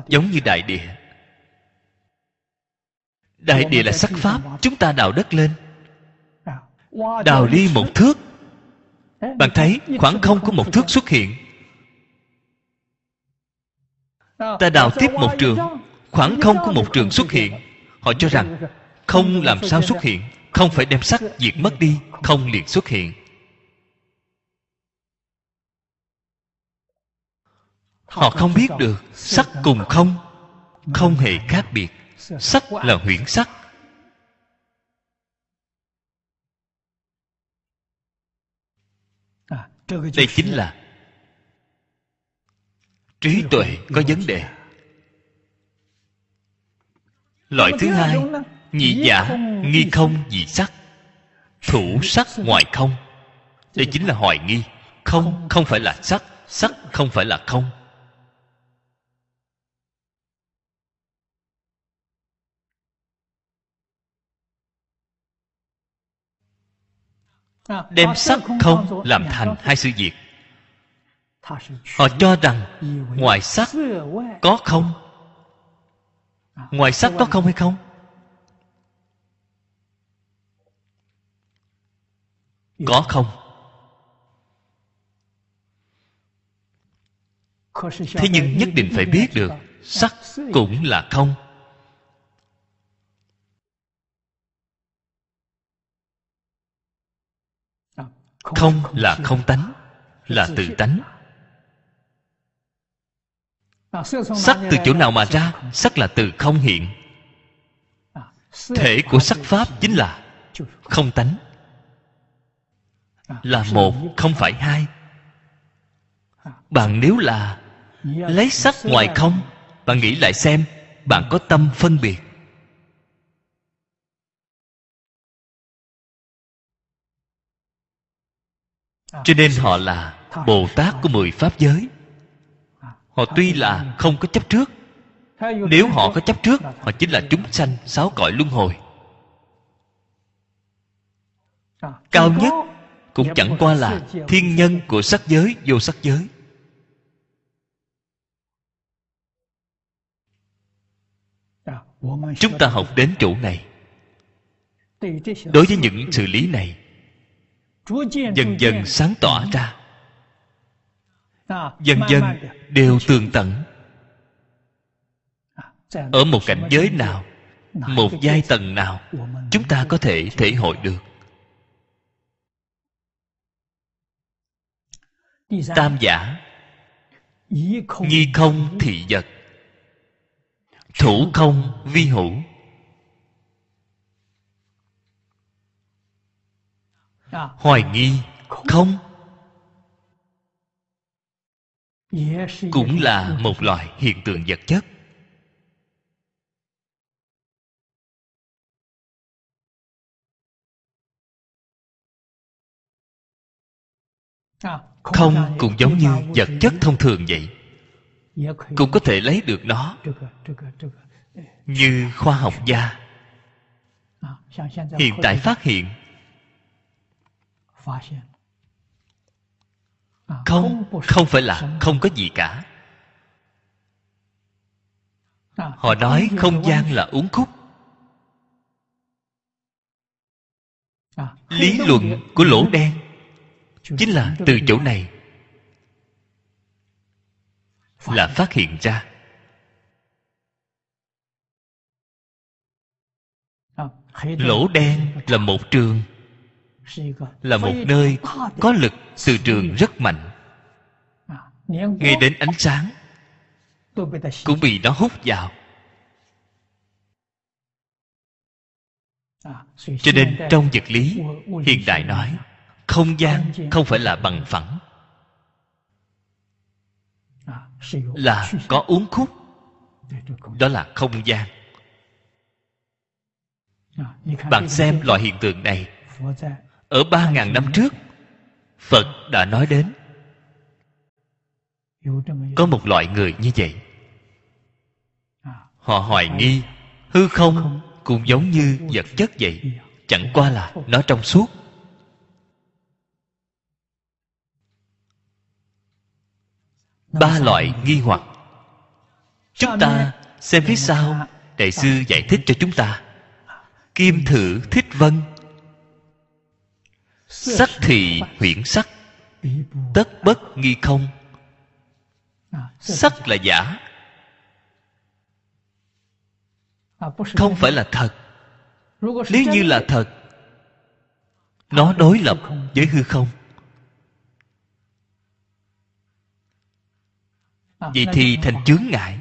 Giống như đại địa. Đại địa là sắc pháp chúng ta đào đất lên. Đào đi một thước bạn thấy khoảng không của một thước xuất hiện. Ta đào tiếp một trường. Khoảng không của một trường xuất hiện. Họ cho rằng không làm sao xuất hiện. Không phải đem sắc diệt mất đi, không liền xuất hiện. Họ không biết được sắc cùng không không hề khác biệt. Sắc là huyễn sắc đây chính là trí tuệ có vấn đề. Loại thứ hai nhị giả nghi không dị sắc. Thủ sắc ngoài không. Đây chính là hoài nghi. Không. không phải là sắc. Sắc không phải là không đem sắc không làm thành hai sự việc. Họ cho rằng ngoài sắc có không? Ngoài sắc có không hay không? Có không? Thế nhưng nhất định phải biết được sắc cũng là không không là không tánh là tự tánh. Sắc từ chỗ nào mà ra sắc là từ không hiện. Thể của sắc pháp chính là không tánh. Là một không phải hai. Bạn nếu là lấy sắc ngoài không bạn nghĩ lại xem bạn có tâm phân biệt cho nên họ là bồ tát của mười pháp giới. Họ tuy là không có chấp trước nếu họ có chấp trước họ chính là chúng sanh sáu cõi luân hồi. Cao nhất cũng chẳng qua là thiên nhân của sắc giới vô sắc giới. Chúng ta học đến chỗ này. Đối với những xử lý này dần dần sáng tỏa ra. Dần dần đều tường tận. Ở một cảnh giới nào một giai tầng nào chúng ta có thể thể hội được. Tam giả nhi không thị vật thủ không vi hữu hoài nghi không? Cũng là một loại hiện tượng vật chất. Không cũng giống như vật chất thông thường vậy. Cũng có thể lấy được nó như khoa học gia. Hiện tại phát hiện không không phải là không có gì cả. họ nói không gian là uống khúc. lý luận của lỗ đen chính là từ chỗ này. Là phát hiện ra. lỗ đen là một trường là một nơi có lực từ trường rất mạnh. Ngay đến ánh sáng cũng bị nó hút vào. Cho nên trong vật lý hiện đại nói không gian không phải là bằng phẳng. Là có uốn khúc. Đó là không gian. Bạn xem loại hiện tượng này ở ba ngàn năm trước, phật đã nói đến, có một loại người như vậy. Họ hoài nghi, hư không cũng giống như vật chất vậy, chẳng qua là nó trong suốt. Ba loại nghi hoặc. Chúng ta xem phía sau, đại sư giải thích cho chúng ta. Kim thử thích vân sắc thị huyễn sắc, tất bất nghi không. Sắc là giả. Không phải là thật. Nếu như là thật, nó đối lập với hư không. Vậy thì thành chướng ngại.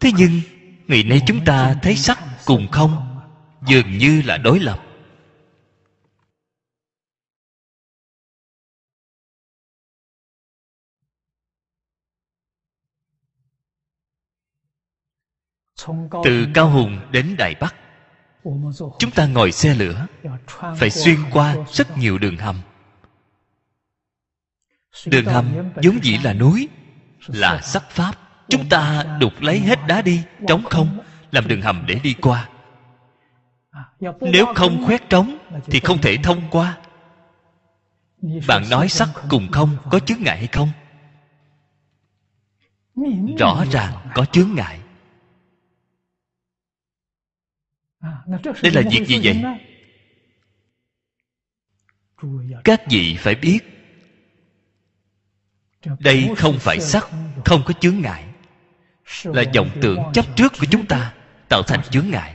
Thế nhưng, ngày nay chúng ta thấy sắc cùng không dường như là đối lập. Từ cao hùng đến đài bắc chúng ta ngồi xe lửa phải xuyên qua rất nhiều đường hầm. Đường hầm vốn dĩ là núi là sắc pháp. Chúng ta đục lấy hết đá đi trống không làm đường hầm để đi qua. Nếu không khoét trống thì không thể thông qua. Bạn nói sắc cùng không có chướng ngại hay không? Rõ ràng có chướng ngại đây là việc gì vậy? các vị phải biết đây không phải sắc không có chướng ngại. Là vọng tưởng chấp trước của chúng ta tạo thành chướng ngại.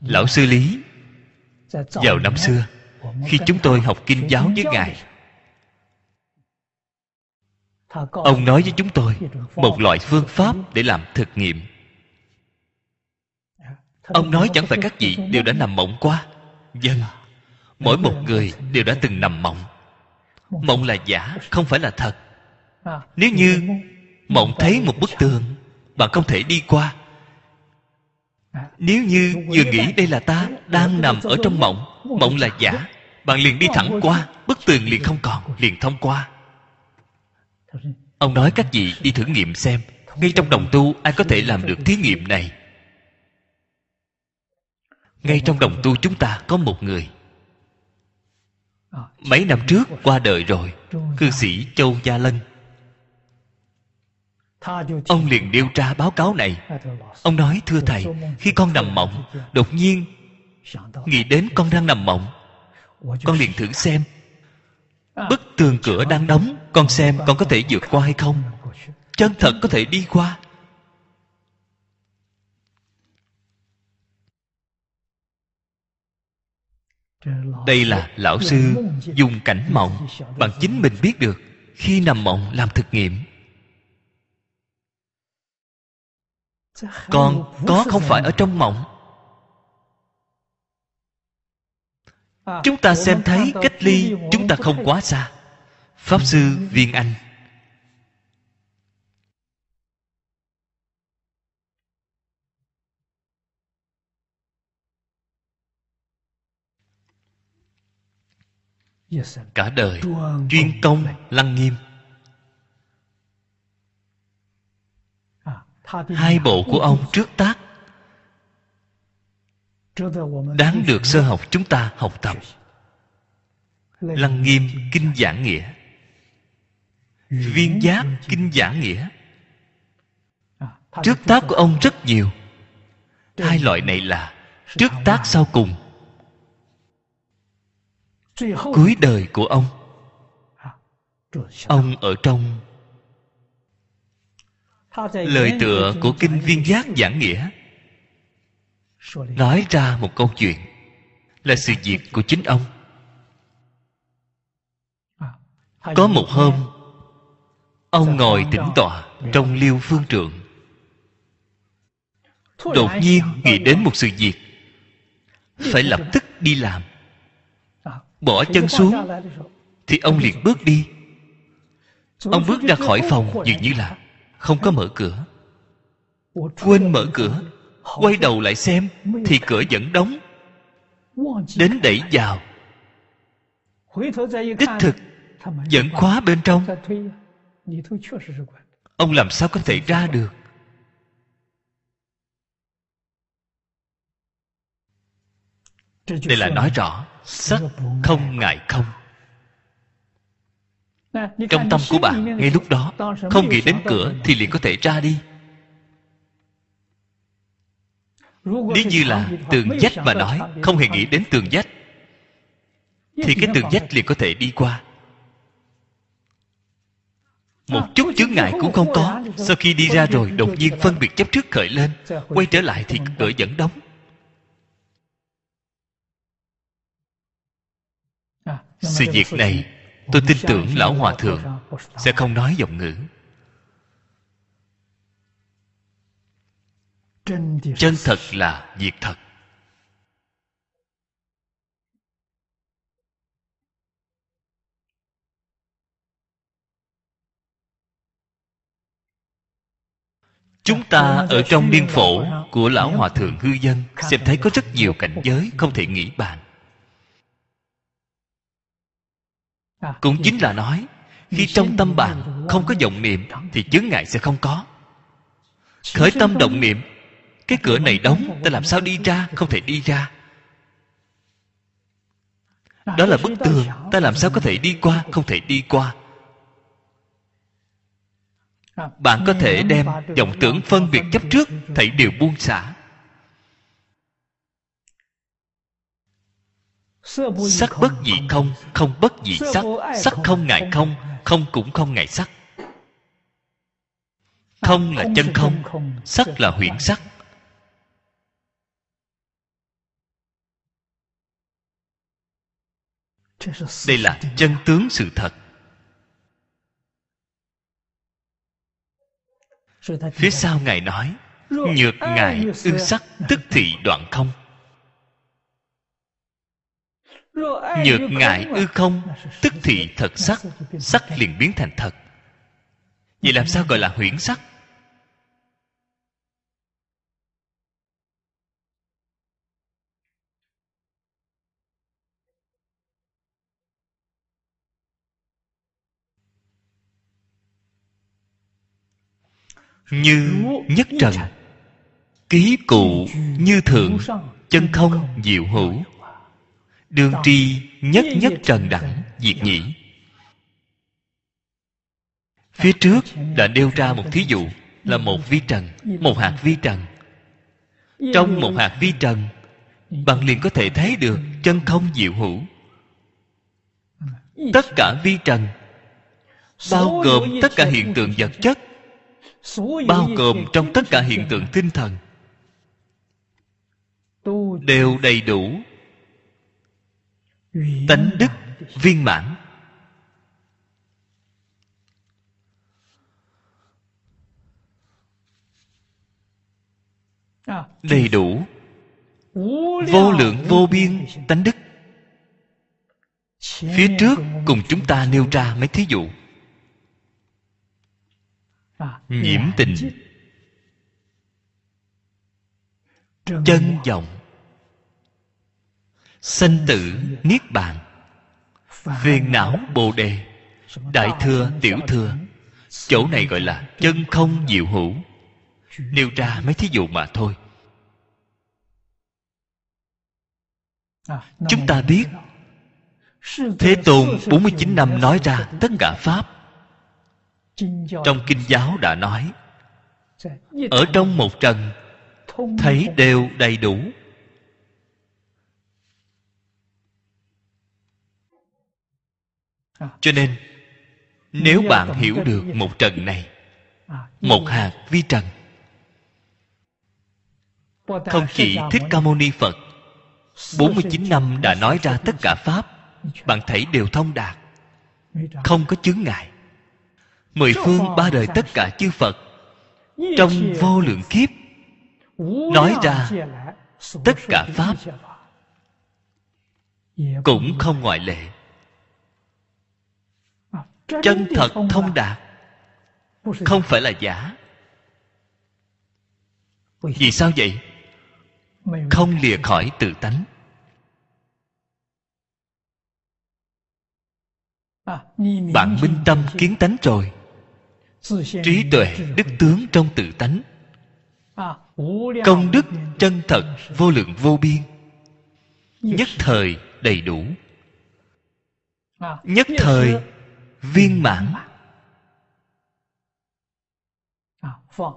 Lão sư lý vào năm xưa khi chúng tôi học kinh giáo với ngài ông nói với chúng tôi một loại phương pháp để làm thực nghiệm. Ông nói chẳng phải các vị đều đã nằm mộng qua dân mỗi một người đều đã từng nằm mộng. Mộng là giả không phải là thật. Nếu như mộng thấy một bức tường bạn không thể đi qua nếu như vừa nghĩ đây là ta đang nằm ở trong mộng mộng là giả bạn liền đi thẳng qua bức tường liền không còn liền thông qua ông nói các vị đi thử nghiệm xem, ngay trong đồng tu ai có thể làm được thí nghiệm này? Ngay trong đồng tu chúng ta có một người. Mấy năm trước, qua đời rồi, cư sĩ châu gia lân. Ông liền điều tra báo cáo này. Ông nói, thưa thầy, khi con nằm mộng, đột nhiên nghĩ đến con đang nằm mộng, con liền thử xem. Bức tường cửa đang đóng con xem con có thể vượt qua hay không? Chân thật có thể đi qua. Đây là lão sư dùng cảnh mộng bằng chính mình biết được khi nằm mộng làm thực nghiệm. Còn có không phải ở trong mộng? Chúng ta xem thấy cách ly chúng ta không quá xa pháp sư viên anh. Cả đời chuyên công lăng nghiêm. Hai bộ của ông trước tác đáng được sơ học chúng ta học tập. Lăng nghiêm kinh giảng nghĩa viên giác kinh giảng nghĩa. Trước tác của ông rất nhiều. Hai loại này là trước tác sau cùng. Cuối đời của ông. Ông ở trong lời tựa của kinh viên giác giảng nghĩa. Nói ra một câu chuyện là sự việc của chính ông. Có một hôm ông ngồi tĩnh tọa trong liêu phương trượng. Đột nhiên nghĩ đến một sự việc. Phải lập tức đi làm. Bỏ chân xuống, thì ông liền bước đi. Ông bước ra khỏi phòng dường như là không có mở cửa. Quên mở cửa, quay đầu lại xem thì cửa vẫn đóng. Đến đẩy vào. Đích thực, vẫn khóa bên trong ông làm sao có thể ra được? Đây là nói rõ sắc không ngại không. Trong tâm của bạn ngay lúc đó không nghĩ đến cửa thì liền có thể ra đi. Nếu như là tường dách mà nói không hề nghĩ đến tường dách thì cái tường dách liền có thể đi qua một chút chướng ngại cũng không có. sau khi đi ra rồi đột nhiên phân biệt chấp trước khởi lên quay trở lại thì cửa vẫn đóng. Sự việc này tôi tin tưởng lão hòa thượng sẽ không nói giọng ngữ. Chân thật là việc thật chúng ta ở trong biên phổ của lão hòa thượng hư dân xem thấy có rất nhiều cảnh giới không thể nghĩ bàn. Cũng chính là nói, khi trong tâm bạn không có vọng niệm thì chướng ngại sẽ không có. Khởi tâm động niệm, cái cửa này đóng, ta làm sao đi ra, không thể đi ra. Đó là bức tường, ta làm sao có thể đi qua, không thể đi qua bạn có thể đem vọng tưởng phân biệt chấp trước thảy đều buông xả. Sắc bất dị không không bất dị sắc sắc không ngại không không cũng không ngại sắc. Không là chân không, sắc là huyễn sắc. Đây là chân tướng sự thật. Phía sau ngài nói, nhược ngài ư sắc tức thị đoạn không? Nhược ngại ư không, tức thị thật sắc sắc liền biến thành thật. Vậy làm sao gọi là huyễn sắc? Như nhất trần. Ký cụ như thượng chân không diệu hữu. Đương tri nhất nhất trần đẳng, diệt nhĩ. Phía trước đã nêu ra một thí dụ, là một vi trần, một hạt vi trần. Trong một hạt vi trần, bạn liền có thể thấy được chân không diệu hữu. Tất cả vi trần, bao gồm tất cả hiện tượng vật chất bao gồm trong tất cả hiện tượng tinh thần. Đều đầy đủ. Tánh đức viên mãn. Đầy đủ. Vô lượng, vô biên, tánh đức. Phía trước cùng chúng ta nêu ra mấy thí dụ nhiễm tình. Chân vọng. Sanh tử niết bàn. Phiền não bồ đề. Đại thừa tiểu thừa. chỗ này gọi là chân không diệu hữu. Nêu ra mấy thí dụ mà thôi. Chúng ta biết thế tôn 49 năm nói ra tất cả pháp trong kinh giáo đã nói ở trong một trần thấy đều đầy đủ. Cho nên nếu bạn hiểu được một trần này một hạt vi trần không chỉ thích ca mâu ni phật 49 năm đã nói ra tất cả pháp bạn thấy đều thông đạt không có chướng ngại mười phương ba đời tất cả chư phật trong vô lượng kiếp nói ra tất cả pháp cũng không ngoại lệ. Chân thật thông đạt không phải là giả. Vì sao vậy? Không lìa khỏi tự tánh. Bạn minh tâm kiến tánh rồi trí tuệ đức tướng trong tự tánh. Công đức chân thật vô lượng vô biên. Nhất thời đầy đủ. Nhất thời viên mãn.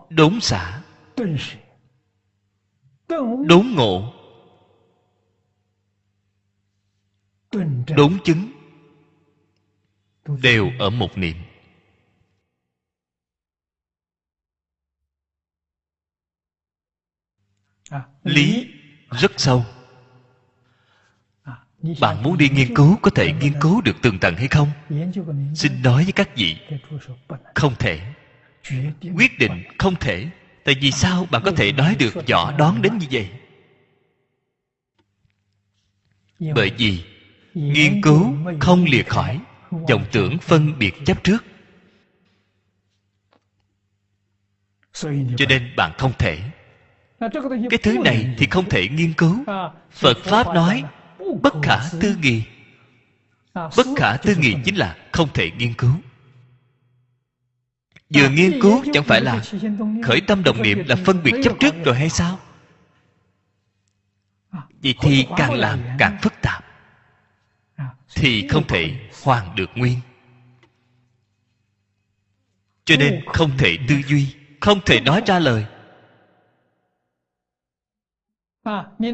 đốn xả. Đốn ngộ. Đốn chứng. Đều ở một niệm lý rất sâu. Bạn muốn đi nghiên cứu có thể nghiên cứu được tường tận hay không? Xin nói với các vị. Không thể. Quyết định không thể. Tại vì sao? Bạn có thể nói được rõ đoán đến như vậy. Bởi vì nghiên cứu không lìa khỏi dòng tưởng phân biệt chấp trước. Cho nên bạn không thể cái thứ này thì không thể nghiên cứu. Phật pháp nói bất khả tư nghị. Bất khả tư nghị chính là không thể nghiên cứu. Vừa nghiên cứu chẳng phải là khởi tâm đồng niệm là phân biệt chấp trước rồi hay sao? Vậy thì càng làm càng phức tạp. Thì không thể hoàn được nguyên. Cho nên không thể tư duy không thể nói ra lời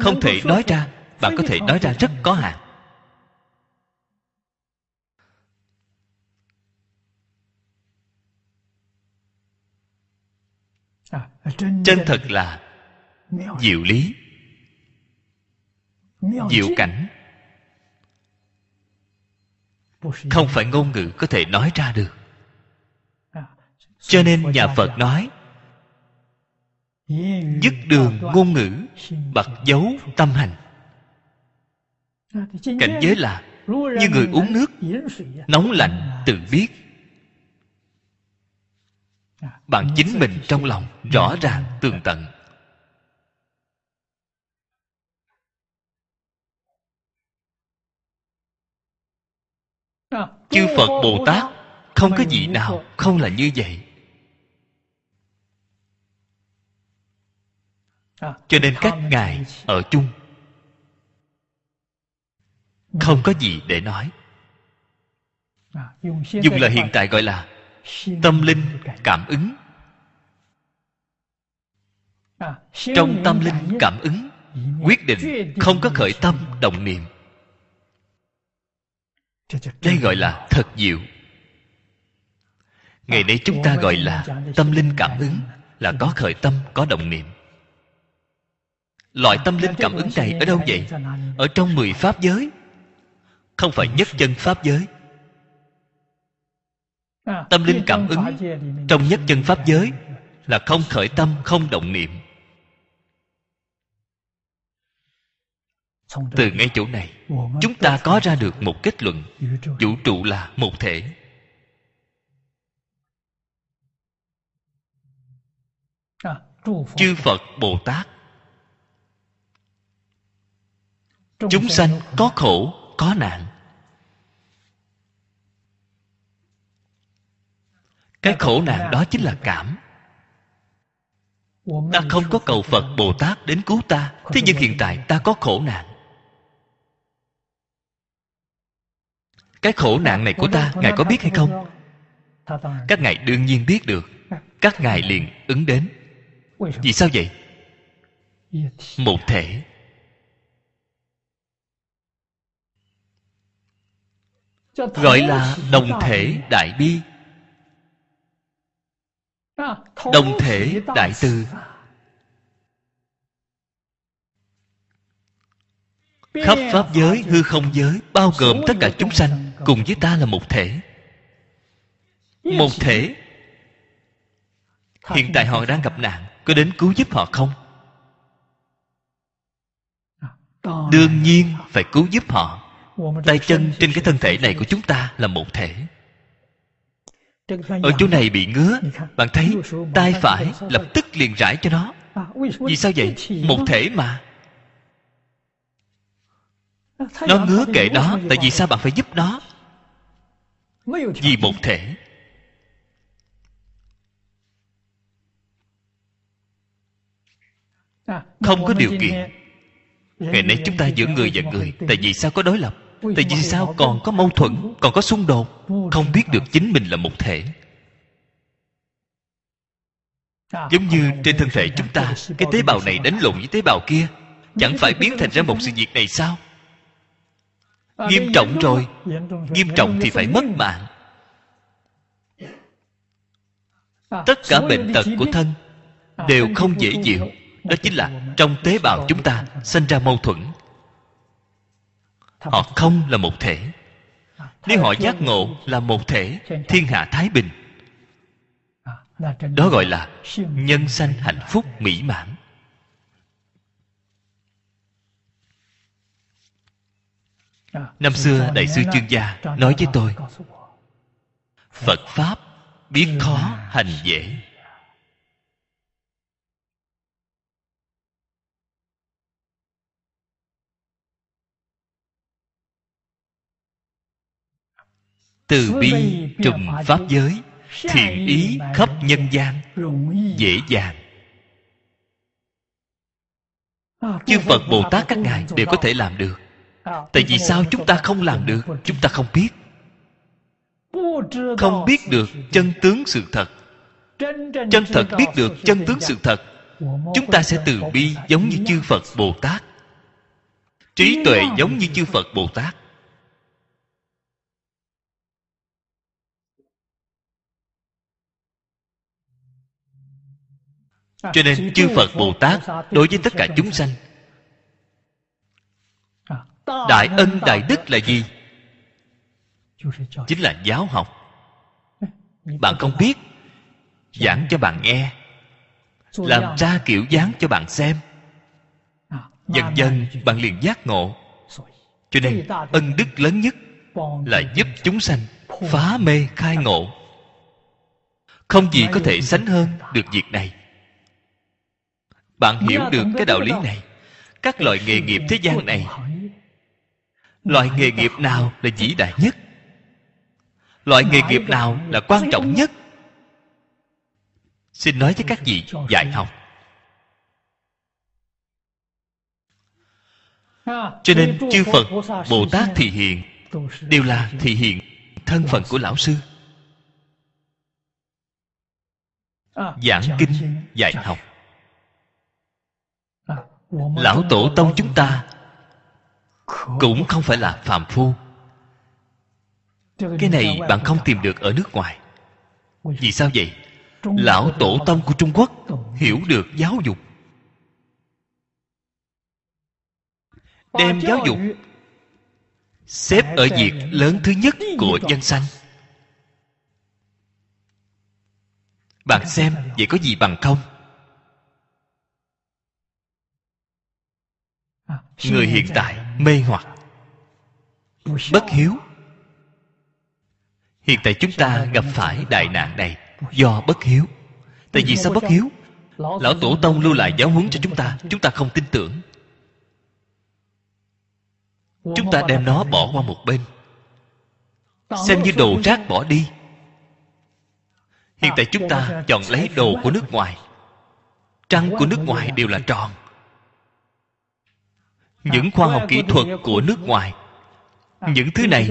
không thể nói ra. bạn có thể nói ra rất có hạn. Chân thật là diệu lý. Diệu cảnh. Không phải ngôn ngữ có thể nói ra được. Cho nên nhà phật nói dứt đường ngôn ngữ, bật dấu tâm hành. Cảnh giới là như người uống nước, nóng lạnh tự biết. Bạn chính mình trong lòng rõ ràng tường tận. Chư phật bồ tát không có gì nào không là như vậy. Cho nên các ngài ở chung. Không có gì để nói. Dùng lời hiện tại gọi là tâm linh cảm ứng. Trong tâm linh cảm ứng quyết định không có khởi tâm động niệm. Đây gọi là thật diệu. Ngày nay chúng ta gọi là tâm linh cảm ứng là có khởi tâm có động niệm loại tâm linh cảm ứng này ở đâu vậy? Ở trong mười pháp giới. Không phải nhất chân pháp giới. Tâm linh cảm ứng trong nhất chân pháp giới là không khởi tâm, không động niệm. Từ ngay chỗ này, chúng ta có ra được một kết luận. Vũ trụ là một thể. Chư phật, bồ tát chúng sanh có khổ có nạn. Cái khổ nạn đó chính là cảm. Ta không có cầu phật bồ tát đến cứu ta. Thế nhưng hiện tại ta có khổ nạn. Cái khổ nạn này của ta ngài có biết hay không? các ngài đương nhiên biết được. Các ngài liền ứng đến. Vì sao vậy? Một thể gọi là đồng thể đại bi. Đồng thể đại từ. khắp pháp giới hư không giới bao gồm tất cả chúng sanh cùng với ta là một thể. Một thể. Hiện tại họ đang gặp nạn có đến cứu giúp họ không? Đương nhiên phải cứu giúp họ tay chân trên cái thân thể này của chúng ta là một thể. Ở chỗ này bị ngứa, bạn thấy, tay phải lập tức liền rải cho nó. Vì sao vậy? Một thể mà. Nó ngứa kệ đó tại vì sao bạn phải giúp nó? Vì một thể. Không có điều kiện. Ngày nay chúng ta giữa người và người, tại vì sao có đối lập? Tại vì sao còn có mâu thuẫn còn có xung đột? Không biết được chính mình là một thể. Giống như trên thân thể chúng ta cái tế bào này đánh lộn với tế bào kia. Chẳng phải biến thành ra một sự việc này sao? Nghiêm trọng rồi. nghiêm trọng thì phải mất mạng. Tất cả bệnh tật của thân đều không dễ chịu. đó chính là trong tế bào chúng ta sinh ra mâu thuẫn họ không là một thể. Nếu họ giác ngộ là một thể thiên hạ thái bình. Đó gọi là nhân sanh hạnh phúc mỹ mãn. Năm xưa đại sư chương gia nói với tôi phật pháp biết khó hành dễ từ bi trùng pháp giới thiện ý khắp nhân gian dễ dàng. Chư phật bồ tát các ngài đều có thể làm được. Tại vì sao chúng ta không làm được? chúng ta không biết. Không biết được chân tướng sự thật. Chân thật biết được chân tướng sự thật chúng ta sẽ từ bi giống như chư phật bồ tát. Trí tuệ giống như chư phật bồ tát cho nên chư phật bồ tát đối với tất cả chúng sanh. Đại ân đại đức là gì? Chính là giáo học. Bạn không biết giảng cho bạn nghe làm ra kiểu dáng cho bạn xem. Dần dần bạn liền giác ngộ. Cho nên ân đức lớn nhất là giúp chúng sanh phá mê khai ngộ. Không gì có thể sánh hơn được việc này bạn hiểu được cái đạo lý này. Các loại nghề nghiệp thế gian này loại nghề nghiệp nào là vĩ đại nhất? Loại nghề nghiệp nào là quan trọng nhất? Xin nói với các vị dạy học. Cho nên chư phật bồ tát thị hiện đều là thị hiện thân phận của lão sư. Giảng kinh dạy học lão tổ tông chúng ta cũng không phải là phàm phu. Cái này bạn không tìm được ở nước ngoài. Vì sao vậy? Lão tổ tông của trung quốc hiểu được giáo dục. Đem giáo dục xếp ở việc lớn thứ nhất của dân sanh. Bạn xem, vậy có gì bằng không? Người hiện tại mê hoặc bất hiếu. Hiện tại chúng ta gặp phải đại nạn này do bất hiếu. Tại vì sao bất hiếu? Lão tổ tông lưu lại giáo huấn cho chúng ta chúng ta không tin tưởng. Chúng ta đem nó bỏ qua một bên. Xem như đồ rác bỏ đi. Hiện tại chúng ta chọn lấy đồ của nước ngoài. Trăng của nước ngoài đều là tròn những khoa học kỹ thuật của nước ngoài. Những thứ này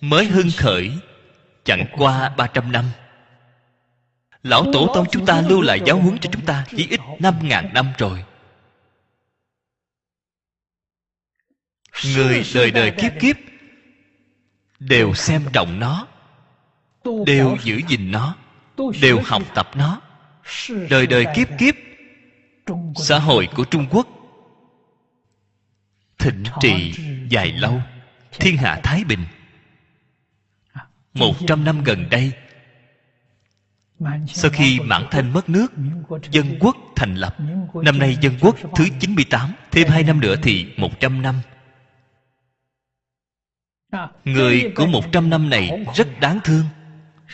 mới hưng khởi chẳng qua 300 năm. Lão tổ tông chúng ta lưu lại giáo huấn cho chúng ta chỉ ít năm ngàn năm rồi. Người đời đời kiếp kiếp đều xem trọng nó, đều giữ gìn nó, đều học tập nó. Đời đời kiếp kiếp, xã hội của trung quốc thịnh trị dài lâu. Thiên hạ thái bình. Một trăm năm gần đây, sau khi mãn thanh mất nước, dân quốc thành lập. Năm nay dân quốc thứ 98 thêm hai năm nữa thì một trăm năm. Người của một trăm năm này rất đáng thương.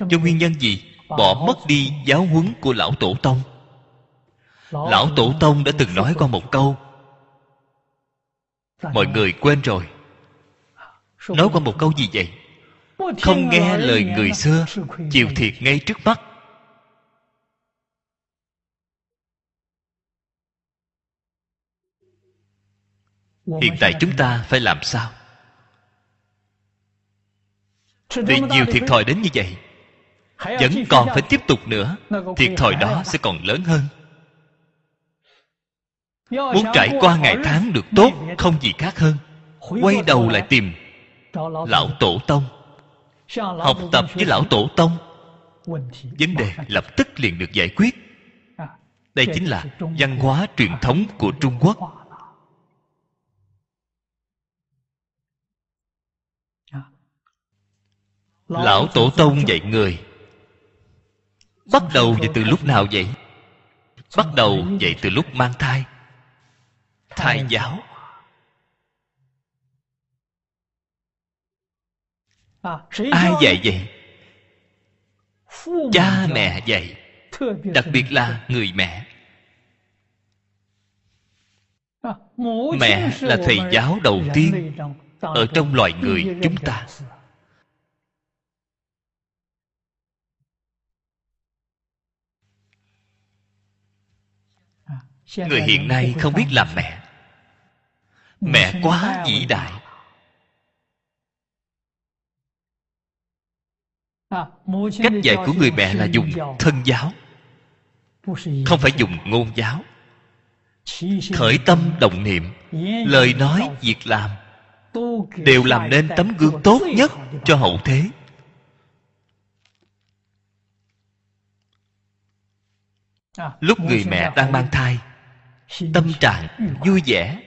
Do nguyên nhân gì? Bỏ mất đi giáo huấn của lão tổ tông. Lão tổ tông đã từng nói qua một câu mọi người quên rồi. Nói qua một câu gì vậy? Không nghe lời người xưa, chịu thiệt ngay trước mắt. Hiện tại chúng ta phải làm sao? Vì nhiều thiệt thòi đến như vậy, vẫn còn phải tiếp tục nữa, thiệt thòi đó sẽ còn lớn hơn muốn trải qua ngày tháng được tốt không gì khác hơn. Quay đầu lại tìm lão tổ tông. Học tập với lão tổ tông. vấn đề lập tức liền được giải quyết. Đây chính là văn hóa truyền thống của trung quốc. Lão tổ tông dạy người. bắt đầu dạy từ lúc nào vậy bắt đầu dạy từ lúc mang thai thai giáo. Ai dạy vậy? Cha mẹ dạy đặc biệt là người mẹ. Mẹ là thầy giáo đầu tiên ở trong loài người chúng ta. Người hiện nay không biết làm mẹ mẹ quá vĩ đại. cách dạy của người mẹ là dùng thân giáo không phải dùng ngôn giáo. Khởi tâm động niệm lời nói việc làm đều làm nên tấm gương tốt nhất cho hậu thế. Lúc người mẹ đang mang thai tâm trạng vui vẻ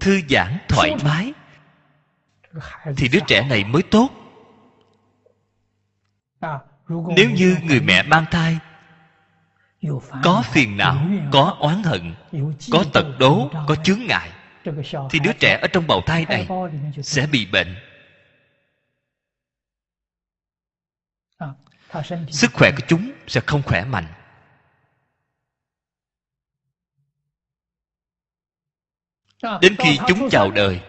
thư giãn thoải mái。thì đứa trẻ này mới tốt。nếu như người mẹ mang thai có phiền não có oán hận có tật đố có chướng ngại thì đứa trẻ ở trong bào thai này sẽ bị bệnh。sức khỏe của chúng sẽ không khỏe mạnh đến khi chúng chào đời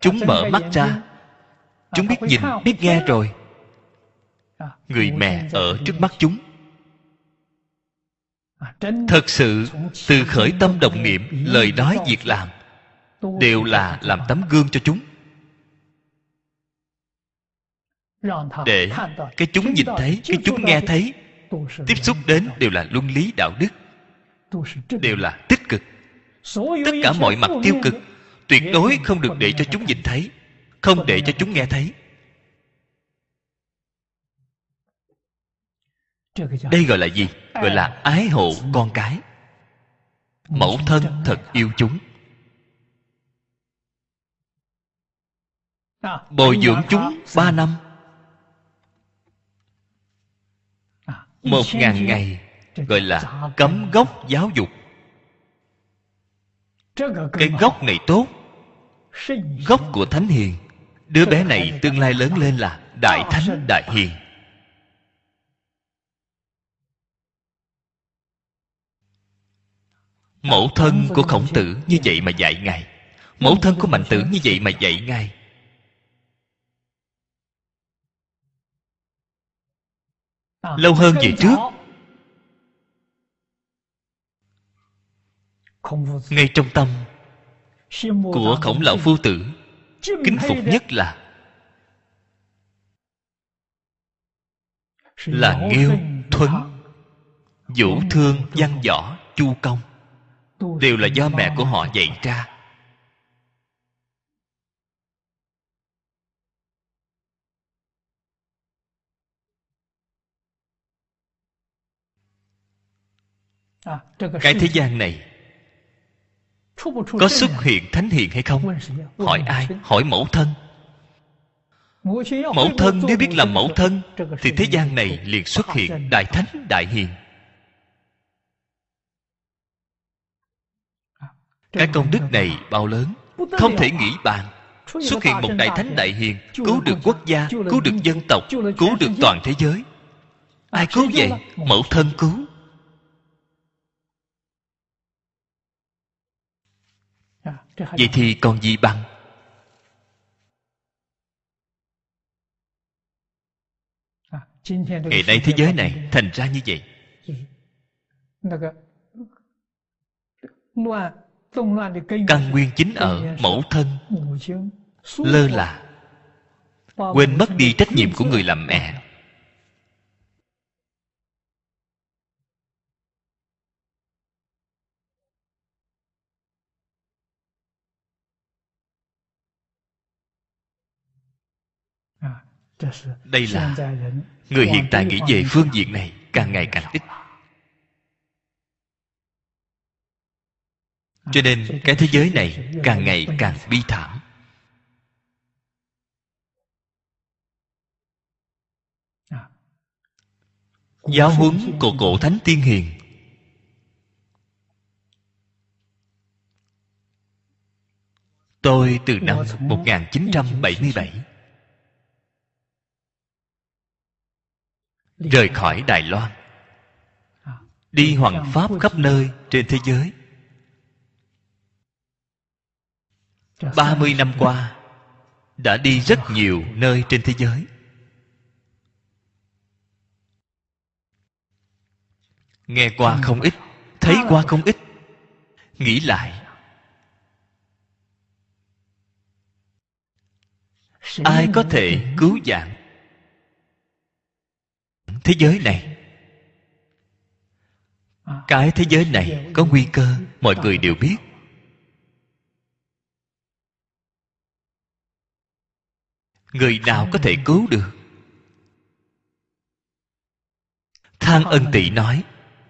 chúng mở mắt ra. chúng biết nhìn biết nghe rồi. Người mẹ ở trước mắt chúng. Thật sự từ khởi tâm động niệm lời nói việc làm đều là làm tấm gương cho chúng. Để cái chúng nhìn thấy cái chúng nghe thấy tiếp xúc đến đều là luân lý đạo đức đều là tích cực tất cả mọi mặt tiêu cực tuyệt đối không được để cho chúng nhìn thấy không để cho chúng nghe thấy. đây gọi là gì? Gọi là ái hộ con cái. Mẫu thân thật yêu chúng. Bồi dưỡng chúng ba năm. Một ngàn ngày gọi là cấm gốc giáo dục cái gốc này tốt. Gốc của thánh hiền. Đứa bé này tương lai lớn lên là đại thánh đại hiền. Mẫu thân của khổng tử như vậy mà dạy ngài. Mẫu thân của mạnh tử như vậy mà dạy ngài. Lâu hơn về trước ngay trong tâm của khổng lão phu tử kính phục nhất là là nghiêu thuấn vũ thương văn võ chu công. Đều là do mẹ của họ dạy ra. Cái thế gian này có xuất hiện thánh hiền hay không? hỏi ai? Hỏi mẫu thân. mẫu thân nếu biết làm mẫu thân thì thế gian này liền xuất hiện đại thánh đại hiền. Cái công đức này bao lớn? không thể nghĩ bàn. xuất hiện một đại thánh đại hiền cứu được quốc gia cứu được dân tộc cứu được toàn thế giới. Ai cứu vậy? mẫu thân cứu vậy thì còn gì bằng? Ngày nay thế giới này thành ra như vậy. Căn nguyên chính ở mẫu thân, lơ là, quên mất đi trách nhiệm của người làm mẹ. Đây là người hiện tại nghĩ về phương diện này càng ngày càng ít. Cho nên cái thế giới này càng ngày càng bi thảm. Giáo huấn của cổ thánh tiên hiền. Tôi từ năm 1977 rời khỏi Đài Loan. Đi hoàng pháp khắp nơi trên thế giới. 30 năm qua, đã đi rất nhiều nơi trên thế giới. Nghe qua không ít, thấy qua không ít. Nghĩ lại. Ai có thể cứu giảng? Thế giới này. Cái thế giới này có nguy cơ mọi người đều biết. Người nào có thể cứu được? Thang ân tị nói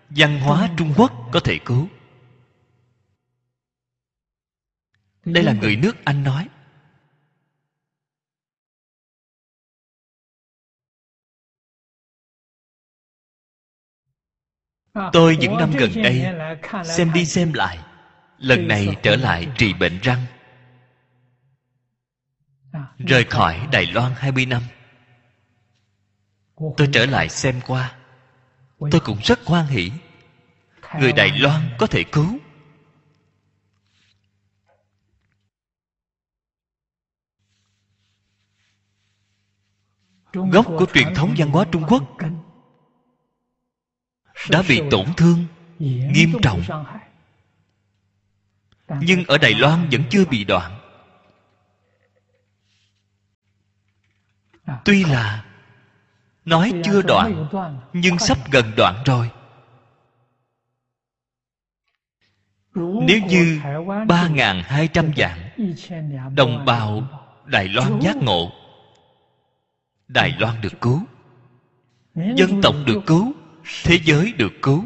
văn hóa trung quốc có thể cứu. Đây là người nước anh nói tôi những năm gần đây, xem đi xem lại, lần này trở lại trị bệnh răng. Rời khỏi đài loan 20 năm, tôi trở lại xem qua. Tôi cũng rất hoan hỷ, người đài loan có thể cứu. Gốc của truyền thống văn hóa trung quốc đã bị tổn thương nghiêm trọng. nhưng ở đài loan vẫn chưa bị đoạn. Tuy là nói chưa đoạn nhưng sắp gần đoạn rồi. Nếu như ba ngàn hai trăm vạn đồng bào đài loan giác ngộ đài loan được cứu. Dân tộc được cứu thế giới được cứu.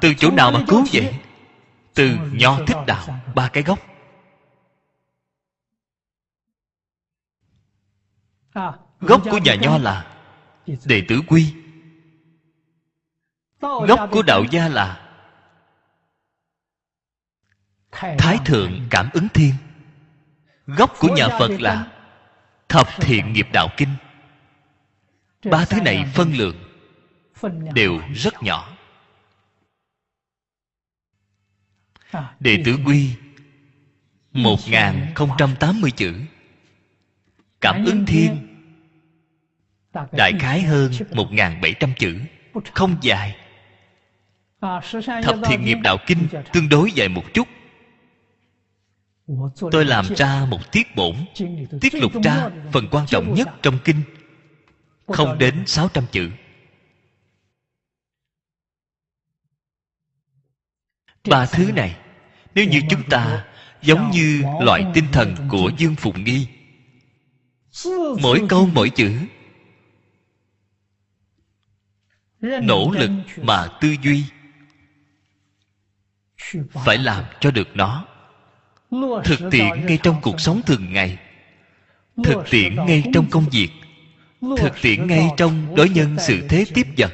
Từ chỗ nào mà cứu vậy? Từ nho thích đạo, ba cái gốc. Gốc của nhà nho là đệ tử quy. Gốc của đạo gia là thái thượng cảm ứng thiên gốc của nhà phật là thập thiện nghiệp đạo kinh. Ba thứ này phân lượng đều rất nhỏ. Đệ tử quy một không trăm tám mươi chữ. Cảm ứng thiên đại khái hơn một bảy trăm chữ. Không dài. Thập thiện nghiệp đạo kinh tương đối dài một chút tôi làm ra một tiết bổn tiết lục ra phần quan trọng nhất trong kinh. Không đến sáu trăm chữ. Ba thứ này. nếu như chúng ta giống như loại tinh thần của dương phụng nghi. Mỗi câu mỗi chữ. Nỗ lực mà tư duy phải làm cho được nó thực tiễn ngay trong cuộc sống thường ngày. Thực tiễn ngay trong công việc. Thực tiễn ngay trong đối nhân sự thế tiếp vật.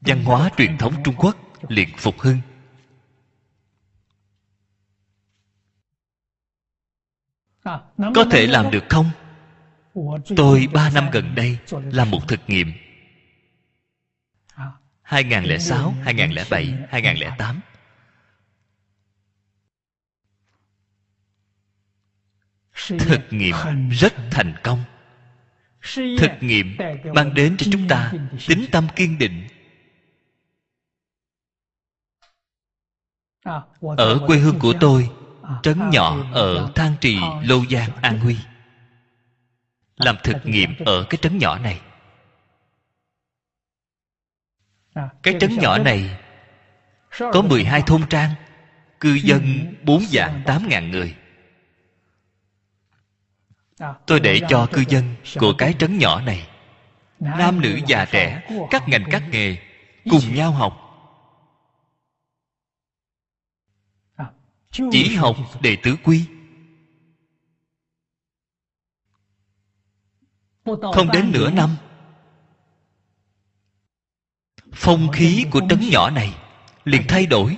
Văn hóa truyền thống trung quốc liền phục hưng. Có thể làm được không? Tôi ba năm gần đây làm một thực nghiệm. 2006, 2007, 2008 thực nghiệm rất thành công. Thực nghiệm mang đến cho chúng ta tính tâm kiên định. Ở quê hương của tôi trấn nhỏ ở thang trì lô giang an huy. Làm thực nghiệm ở cái trấn nhỏ này. Cái trấn nhỏ này có 12 thôn trang cư dân 4 dạng 8 ngàn người tôi để cho cư dân của cái trấn nhỏ này, nam nữ già trẻ, các ngành các nghề cùng nhau học. Chỉ học đệ tử quy. Không đến nửa năm, phong khí của trấn nhỏ này liền thay đổi.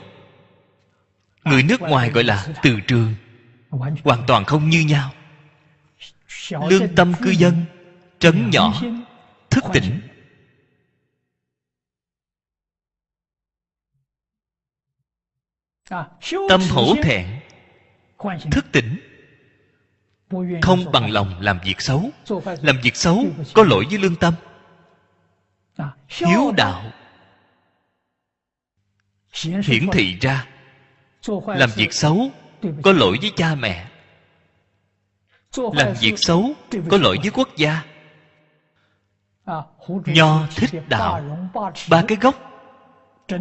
Người nước ngoài gọi là từ trường, hoàn toàn không như nhau lương tâm cư dân trấn nhỏ thức tỉnh. Tâm hổ thẹn thức tỉnh. Không bằng lòng làm việc xấu làm việc xấu có lỗi với lương tâm. Hiếu đạo. Hiển thị ra làm việc xấu có lỗi với cha mẹ làm việc xấu có lỗi với quốc gia. Nho thích đạo. ba cái gốc.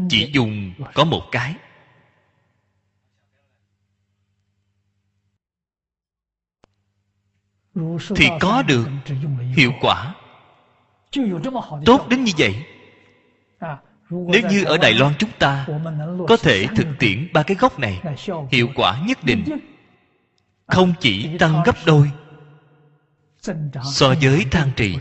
Chỉ dùng có một cái. Thì có được hiệu quả. Tốt đến như vậy. Nếu như ở đài loan chúng ta có thể thực tiễn ba cái gốc này hiệu quả nhất định không chỉ tăng gấp đôi, so với thang trì.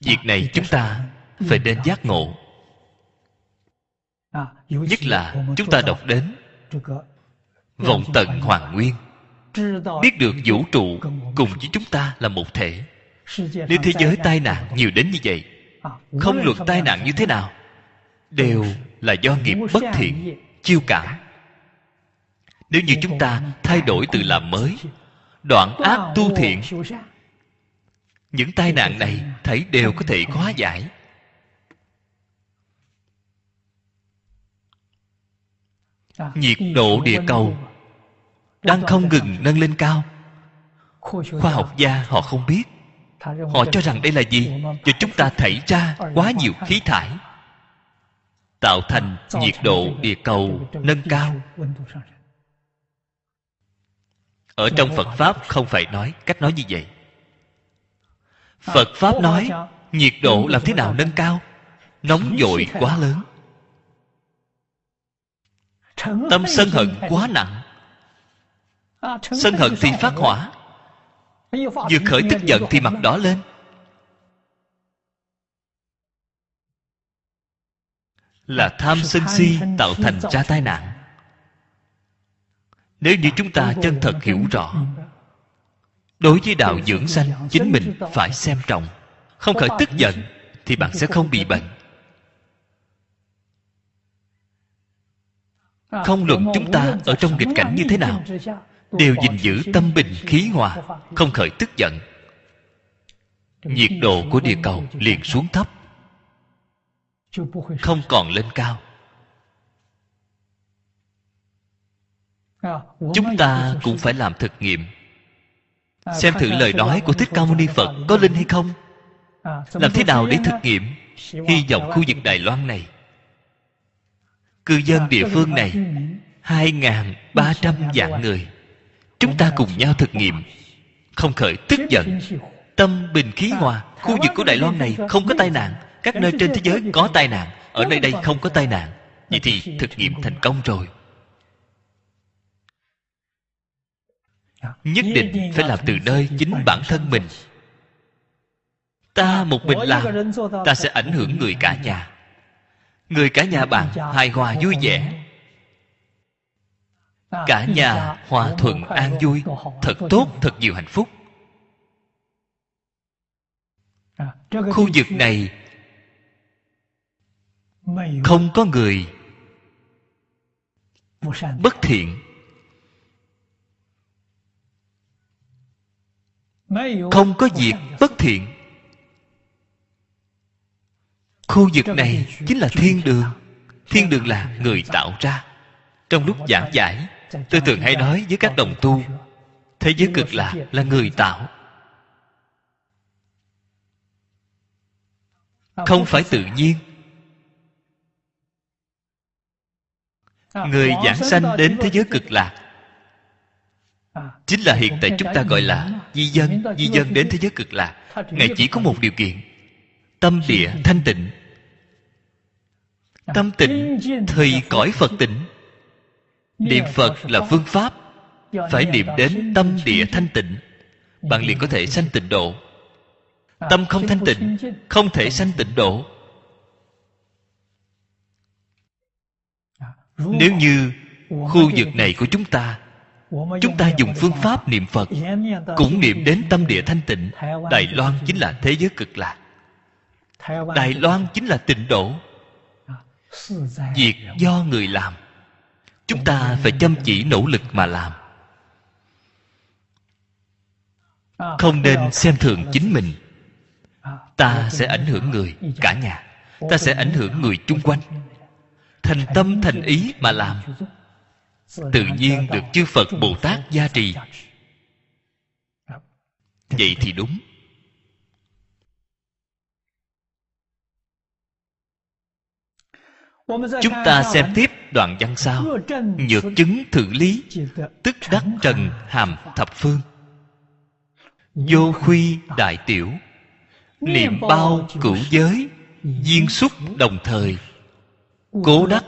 Việc này chúng ta phải đến giác ngộ. Nhất là chúng ta đọc đến vọng tận hoàng nguyên, biết được vũ trụ cùng với chúng ta là một thể nếu thế giới tai nạn nhiều đến như vậy không luận tai nạn như thế nào đều là do nghiệp bất thiện chiêu cảm. Nếu như chúng ta thay đổi từ làm mới đoạn ác tu thiện những tai nạn này thấy đều có thể hóa giải. Nhiệt độ địa cầu đang không ngừng nâng lên cao. Khoa học gia họ không biết họ cho rằng đây là gì? Cho chúng ta thảy ra quá nhiều khí thải. Tạo thành nhiệt độ địa cầu nâng cao. Ở trong phật pháp không phải nói cách nói như vậy. Phật pháp nói nhiệt độ làm thế nào nâng cao? Nóng dội quá lớn. Tâm sân hận quá nặng. Sân hận thì phát hỏa vừa khởi tức giận thì mặt đỏ lên. Là tham sân si tạo thành ra tai nạn. Nếu như chúng ta chân thật hiểu rõ, đối với đạo dưỡng sanh, chính mình phải xem trọng. Không khởi tức giận thì bạn sẽ không bị bệnh. Không luận chúng ta ở trong nghịch cảnh như thế nào đều gìn giữ tâm bình khí hòa không khởi tức giận. Nhiệt độ của địa cầu liền xuống thấp. Không còn lên cao. Chúng ta cũng phải làm thực nghiệm. Xem thử lời nói của thích ca mâu ni phật có linh hay không? Làm thế nào để thực nghiệm hy vọng khu vực đài loan này? Cư dân địa phương này hai ngàn ba trăm vạn người chúng ta cùng nhau thực nghiệm. Không khởi tức giận. Tâm bình khí hòa. Khu vực của đài loan này không có tai nạn. Các nơi trên thế giới có tai nạn. Ở nơi đây không có tai nạn. Vậy thì thực nghiệm thành công rồi. Nhất định phải làm từ nơi chính bản thân mình. Ta một mình làm. Ta sẽ ảnh hưởng người cả nhà. Người cả nhà bạn hài hòa vui vẻ cả nhà hòa thuận an vui. thật tốt thật nhiều hạnh phúc. Khu vực này không có người bất thiện. Không có việc bất thiện. Khu vực này chính là thiên đường. thiên đường là người tạo ra. Trong lúc giảng giải tôi thường hay nói với các đồng tu, thế giới cực lạc là người tạo. Không phải tự nhiên. Người giảng sanh đến thế giới cực lạc chính là hiện tại chúng ta gọi là di dân di dân đến thế giới cực lạc ngài chỉ có một điều kiện, tâm địa thanh tịnh. Tâm tịnh thì cõi phật tịnh niệm phật là phương pháp phải niệm đến tâm địa thanh tịnh. Bạn liền có thể sanh tịnh độ. tâm không thanh tịnh không thể sanh tịnh độ. Nếu như khu vực này của chúng ta chúng ta dùng phương pháp niệm phật cũng niệm đến tâm địa thanh tịnh. Đài loan chính là thế giới cực lạc. đài loan chính là tịnh độ. Việc do người làm chúng ta phải chăm chỉ nỗ lực mà làm. Không nên xem thường chính mình. Ta sẽ ảnh hưởng người, cả nhà. Ta sẽ ảnh hưởng người chung quanh. Thành tâm, thành ý mà làm. Tự nhiên được chư phật bồ tát gia trì. Vậy thì đúng. Chúng ta xem tiếp đoạn văn sau. Nhược chứng thử lý. tức đắc trần hàm thập phương. Vô khuy đại tiểu. Niệm bao cửu giới. duyên xúc đồng thời. Cố đắc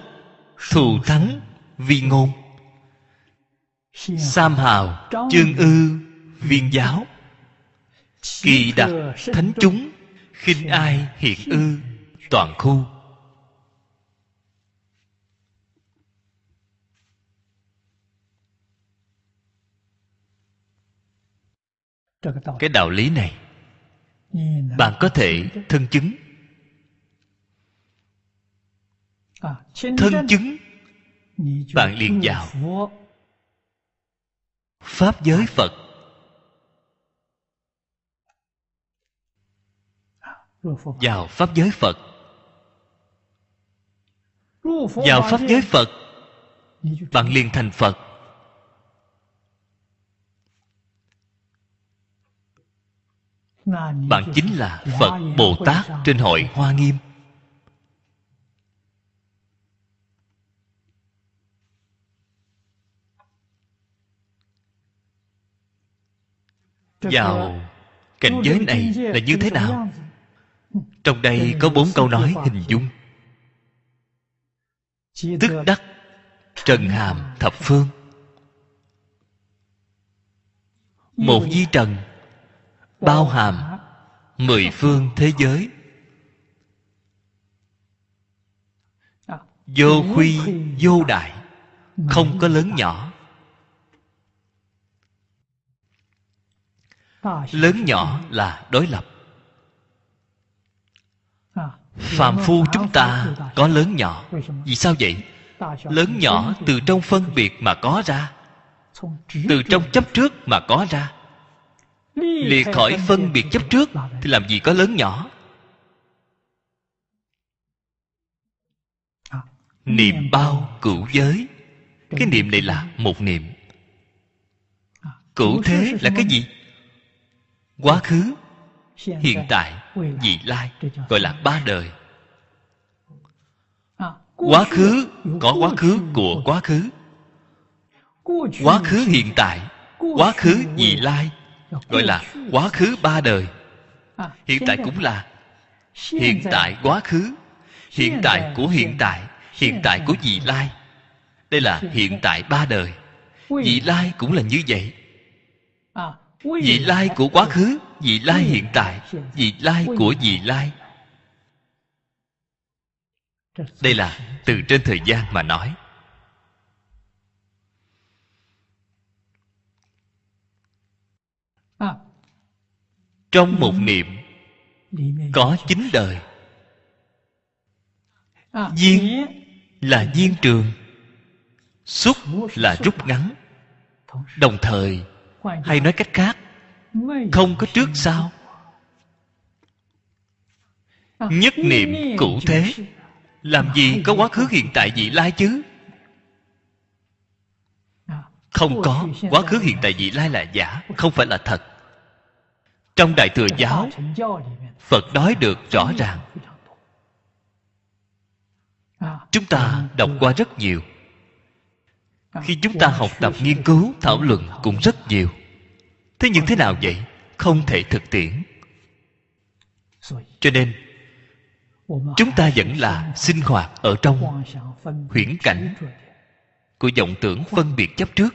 thù thắng vi ngôn. Sam hào chương ư viên giáo. Kỳ đặc thánh chúng. khinh ai hiện ư toàn khu cái đạo lý này bạn có thể thân chứng. Thân chứng bạn liền vào pháp giới phật. Vào pháp giới phật. Vào pháp giới phật bạn liền thành phật bạn chính là phật bồ tát trên hội hoa nghiêm. Vào cảnh giới này là như thế nào? Trong đây có bốn câu nói hình dung. Tức đắc, trần hàm thập phương. Một di trần bao hàm mười phương thế giới. Vô khuy, vô đại, không có lớn nhỏ. Lớn nhỏ là đối lập. Phàm phu chúng ta có lớn nhỏ. Vì sao vậy? Lớn nhỏ từ trong phân biệt mà có ra, từ trong chấp trước mà có ra liệt khỏi phân biệt chấp trước thì làm gì có lớn nhỏ? Niệm bao cửu giới. Cái niệm này là một niệm. Cửu thế là cái gì? Quá khứ hiện tại vị lai gọi là ba đời. Quá khứ có quá khứ của quá khứ. Quá khứ hiện tại quá khứ vị lai gọi là quá khứ ba đời. Hiện tại cũng là hiện tại quá khứ hiện tại của hiện tại hiện tại của vị lai. Đây là hiện tại. ba đời. Vị lai cũng là như vậy. Vị lai của quá khứ vị lai hiện tại vị lai của vị lai. Đây là từ trên thời gian mà nói trong một niệm. có chín đời. Duyên là duyên trường xúc là rút ngắn. Đồng thời hay nói cách khác không có trước sau. Nhất niệm cụ thế. làm gì có quá khứ hiện tại vị lai chứ? Không có quá khứ hiện tại vị lai là giả không phải là thật trong đại thừa giáo phật nói được rõ ràng. chúng ta đọc qua rất nhiều. Khi chúng ta học tập nghiên cứu thảo luận cũng rất nhiều. Thế nhưng thế nào vậy? Không thể thực tiễn. Cho nên chúng ta vẫn là sinh hoạt ở trong huyễn cảnh của vọng tưởng phân biệt chấp trước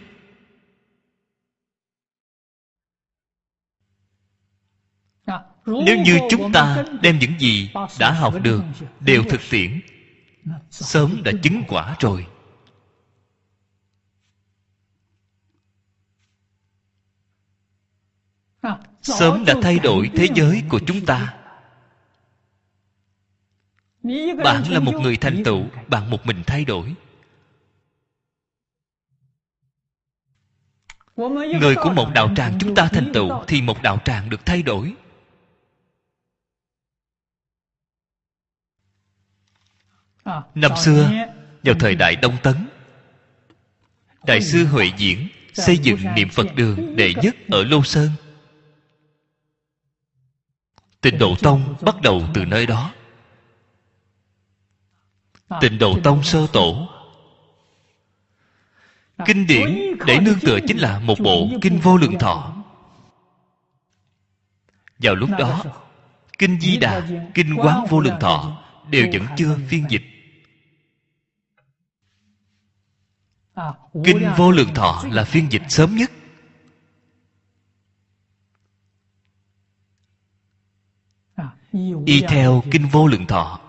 nếu như chúng ta đem những gì đã học được đều thực tiễn sớm đã chứng quả rồi. Sớm đã thay đổi thế giới của chúng ta. Bạn là một người thành tựu bạn một mình thay đổi. Người của một đạo tràng chúng ta thành tựu thì một đạo tràng được thay đổi năm xưa vào thời đại đông tấn đại sư huệ diễn xây dựng niệm phật đường đệ nhất ở lô sơn. Tịnh độ tông bắt đầu từ nơi đó. Tịnh độ tông sơ tổ. Kinh điển để nương tựa chính là một bộ kinh vô lượng thọ. Vào lúc đó kinh di đà kinh quán vô lượng thọ đều vẫn chưa phiên dịch kinh vô lượng thọ là phiên dịch sớm nhất. Y theo kinh vô lượng thọ.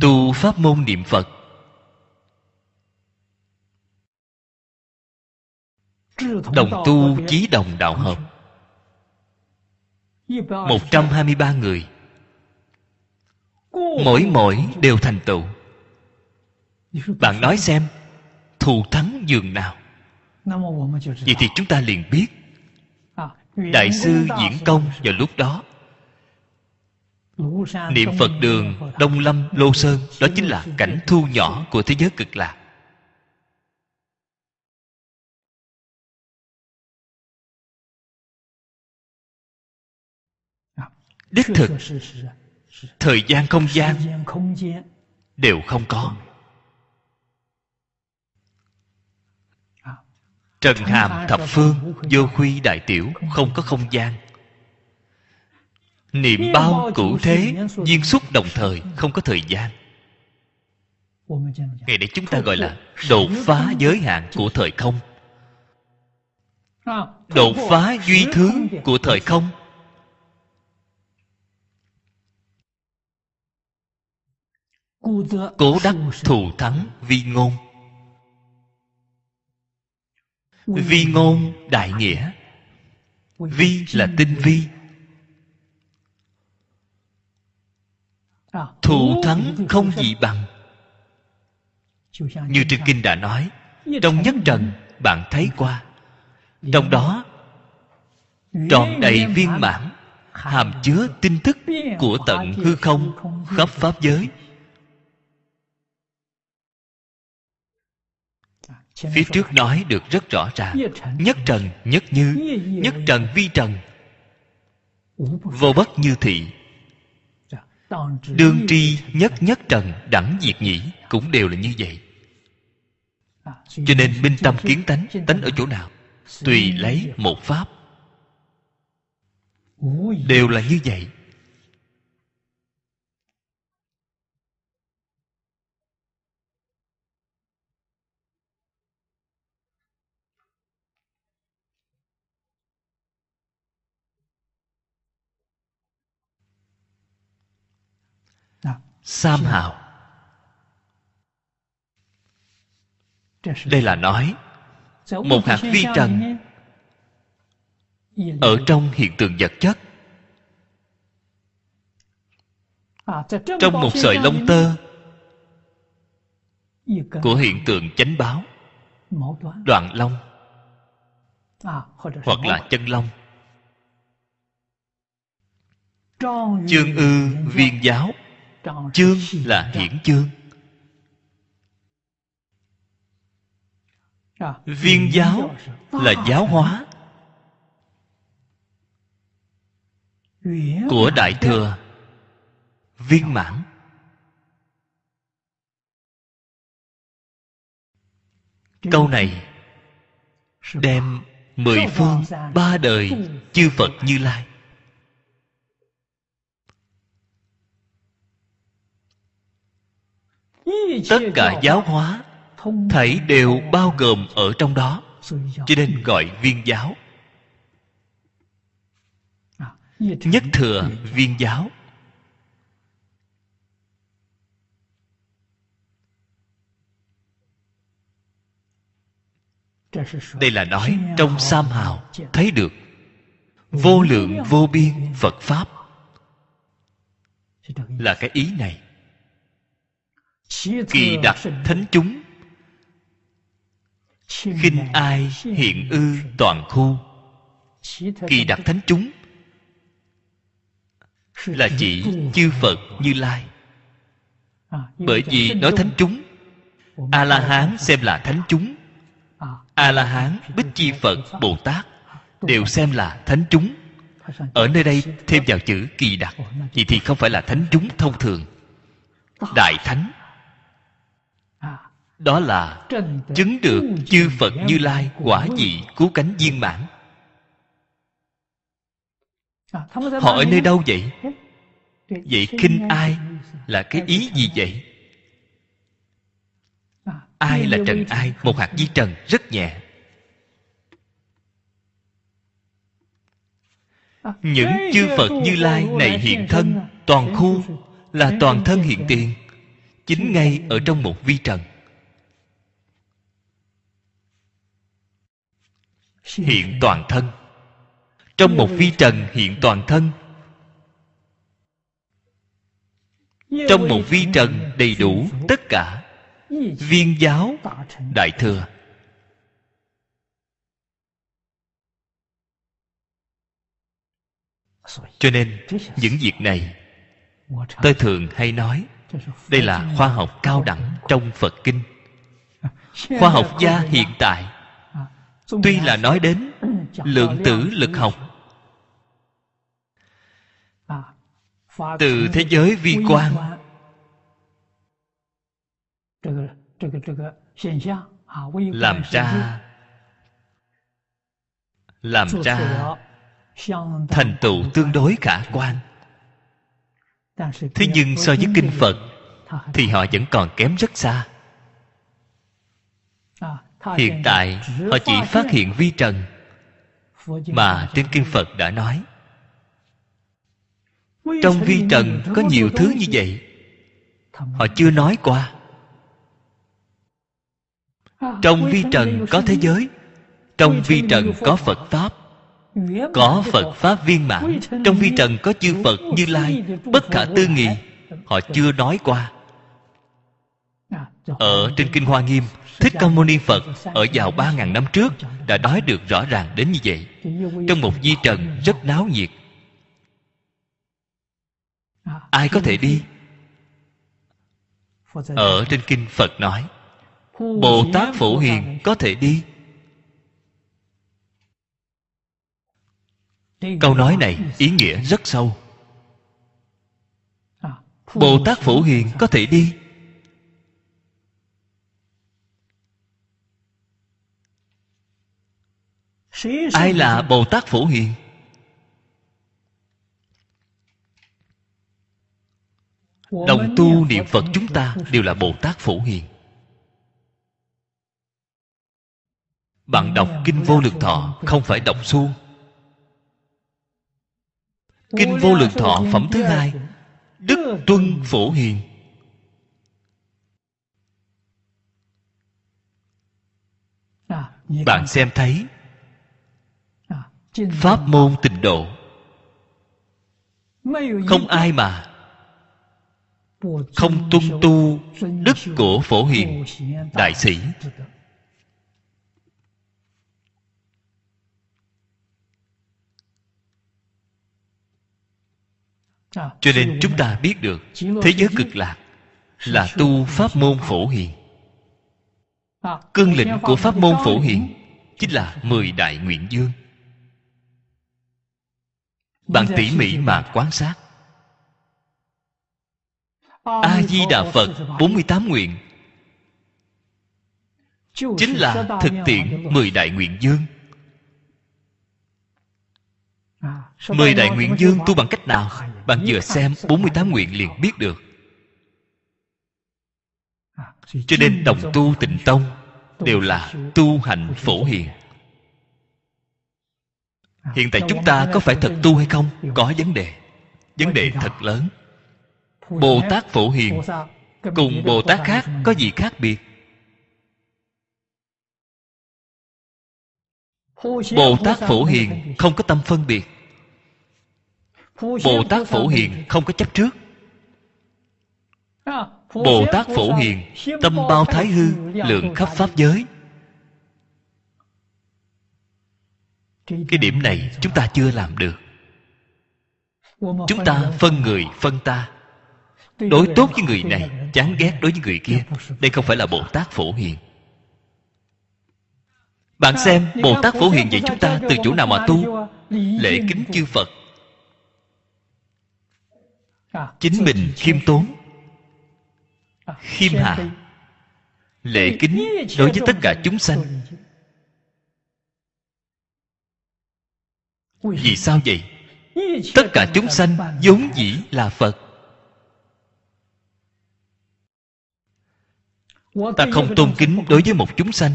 Tu pháp môn niệm phật. Đồng tu chí đồng đạo hợp. 123 người. Mỗi mỗi đều thành tựu Bạn nói xem Thù thắng dường nào? Vậy thì chúng ta liền biết. Đại sư Diễn Công vào lúc đó. Niệm Phật đường Đông Lâm Lô Sơn Đó chính là cảnh thu nhỏ của thế giới cực lạc. Đích thực thời gian không gian. đều không có trần hàm thập phương vô khuy đại tiểu không có không gian. Niệm bao cụ thế duyên xúc đồng thời không có thời gian. Ngày để chúng ta gọi là đột phá giới hạn của thời không. Đột phá duy thứ của thời không cố đắc thù thắng vi ngôn vi ngôn đại nghĩa. Vi là tinh vi. Thù thắng không gì bằng. Như trên kinh đã nói, trong nhất trần bạn thấy qua. Trong đó, tròn đầy viên mãn, hàm chứa tin tức của tận hư không, khắp pháp giới. Phía trước nói được rất rõ ràng. Nhất trần. Nhất như nhất trần vi trần. Vô bất như thị. Đương tri nhất nhất trần đẳng diệt nhĩ cũng đều là như vậy. Cho nên minh tâm kiến tánh tánh ở chỗ nào? Tùy lấy một pháp. Đều là như vậy sam hào đây là nói một hạt vi trần ở trong hiện tượng vật chất. Trong một sợi lông tơ của hiện tượng chánh báo. Đoạn long hoặc là chân long chương ư viên giáo chương là hiển chương. Viên giáo là giáo hóa của đại thừa viên mãn. Câu này đem mười phương ba đời chư phật như lai tất cả giáo hóa thảy đều bao gồm ở trong đó. Cho nên gọi viên giáo. Nhất thừa viên giáo. Đây là nói trong sam hào. thấy được. Vô lượng vô biên phật pháp. Là cái ý này kỳ đặc thánh chúng. Khinh ai hiện ư toàn khu. Kỳ đặc thánh chúng là chỉ chư phật như lai. Bởi vì nói thánh chúng a la hán xem là thánh chúng. A la hán bích chi phật bồ tát đều xem là thánh chúng. Ở nơi đây thêm vào chữ kỳ đặc vậy thì không phải là thánh chúng thông thường. Đại thánh đó là chứng được chư phật như lai quả vị cứu cánh viên mãn. Họ ở nơi đâu vậy? Vậy khinh ai là cái ý gì vậy? Ai là trần ai? Một hạt di trần rất nhẹ. Những chư phật như lai này hiện thân toàn khu là toàn thân hiện tiền chính ngay ở trong một vi trần hiện toàn thân. Trong một vi trần hiện toàn thân. Trong một vi trần đầy đủ tất cả viên giáo, đại thừa. Cho nên, những việc này tôi thường hay nói, đây là khoa học cao đẳng trong phật kinh. Khoa học gia hiện tại tuy là nói đến lượng tử lực học. Từ thế giới vi quan làm ra làm ra thành tựu tương đối khả quan. Thế nhưng so với kinh phật thì họ vẫn còn kém rất xa hiện tại họ chỉ phát hiện vi trần. Mà trên kinh phật đã nói trong vi trần có nhiều thứ như vậy. Họ chưa nói qua. Trong vi trần có thế giới trong vi trần có phật pháp có phật pháp viên mãn. Trong vi trần có chư phật như lai bất khả tư nghị. Họ chưa nói qua. Ở trên kinh hoa nghiêm thích ca mâu ni phật ở vào ba ngàn năm trước đã nói được rõ ràng đến như vậy. Trong một di trần rất náo nhiệt. Ai có thể đi? Ở trên kinh phật nói, bồ tát phổ hiền có thể đi. Câu nói này ý nghĩa rất sâu. Bồ tát phổ hiền có thể đi. Ai là bồ tát phổ hiền? Đồng tu niệm phật chúng ta đều là bồ tát phổ hiền. Bạn đọc kinh vô lượng thọ không phải đọc suông. Kinh vô lượng thọ phẩm thứ hai đức tuân phổ hiền. Bạn xem thấy pháp môn tịnh độ. Không ai mà không tuân tu đức của phổ hiền đại sĩ. Cho nên chúng ta biết được thế giới cực lạc là tu pháp môn phổ hiền. Cương lĩnh của pháp môn phổ hiền chính là mười đại nguyện dương bạn tỉ mỉ mà quan sát. A di đà phật 48 nguyện. Chính là thực tiễn mười đại nguyện dương. Mười đại nguyện dương tu bằng cách nào? bạn vừa xem 48 nguyện liền biết được. Cho nên đồng tu tịnh tông đều là tu hành phổ hiền hiện tại chúng ta có phải thật tu hay không? có vấn đề. Vấn đề thật lớn. Bồ tát phổ hiền cùng bồ tát khác có gì khác biệt? Bồ tát phổ hiền không có tâm phân biệt. Bồ tát phổ hiền không có chấp trước. Bồ tát phổ hiền tâm bao thái hư lượng khắp pháp giới cái điểm này chúng ta chưa làm được. Chúng ta phân người, phân ta. Đối tốt với người này, chán ghét đối với người kia. Đây không phải là bồ tát phổ hiền. Bạn xem, bồ tát phổ hiền vậy chúng ta từ chỗ nào mà tu? Lễ kính chư phật. Chính mình khiêm tốn, khiêm hạ. Lễ kính đối với tất cả chúng sanh. Vì sao vậy? Tất cả chúng sanh vốn dĩ là phật. Ta không tôn kính đối với một chúng sanh.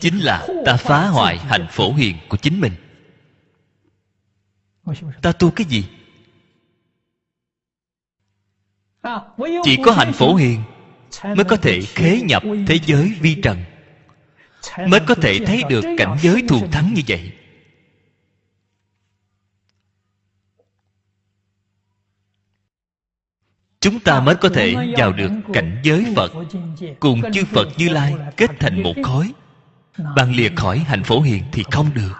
Chính là ta phá hoại hạnh phổ hiền của chính mình. Ta tu cái gì? Chỉ có hạnh phổ hiền mới có thể khế nhập thế giới vi trần, mới có thể thấy được cảnh giới thù thắng như vậy. Chúng ta mới có thể vào được cảnh giới phật. Cùng chư phật như lai kết thành một khối. Bạn lìa khỏi hạnh phổ hiền thì không được.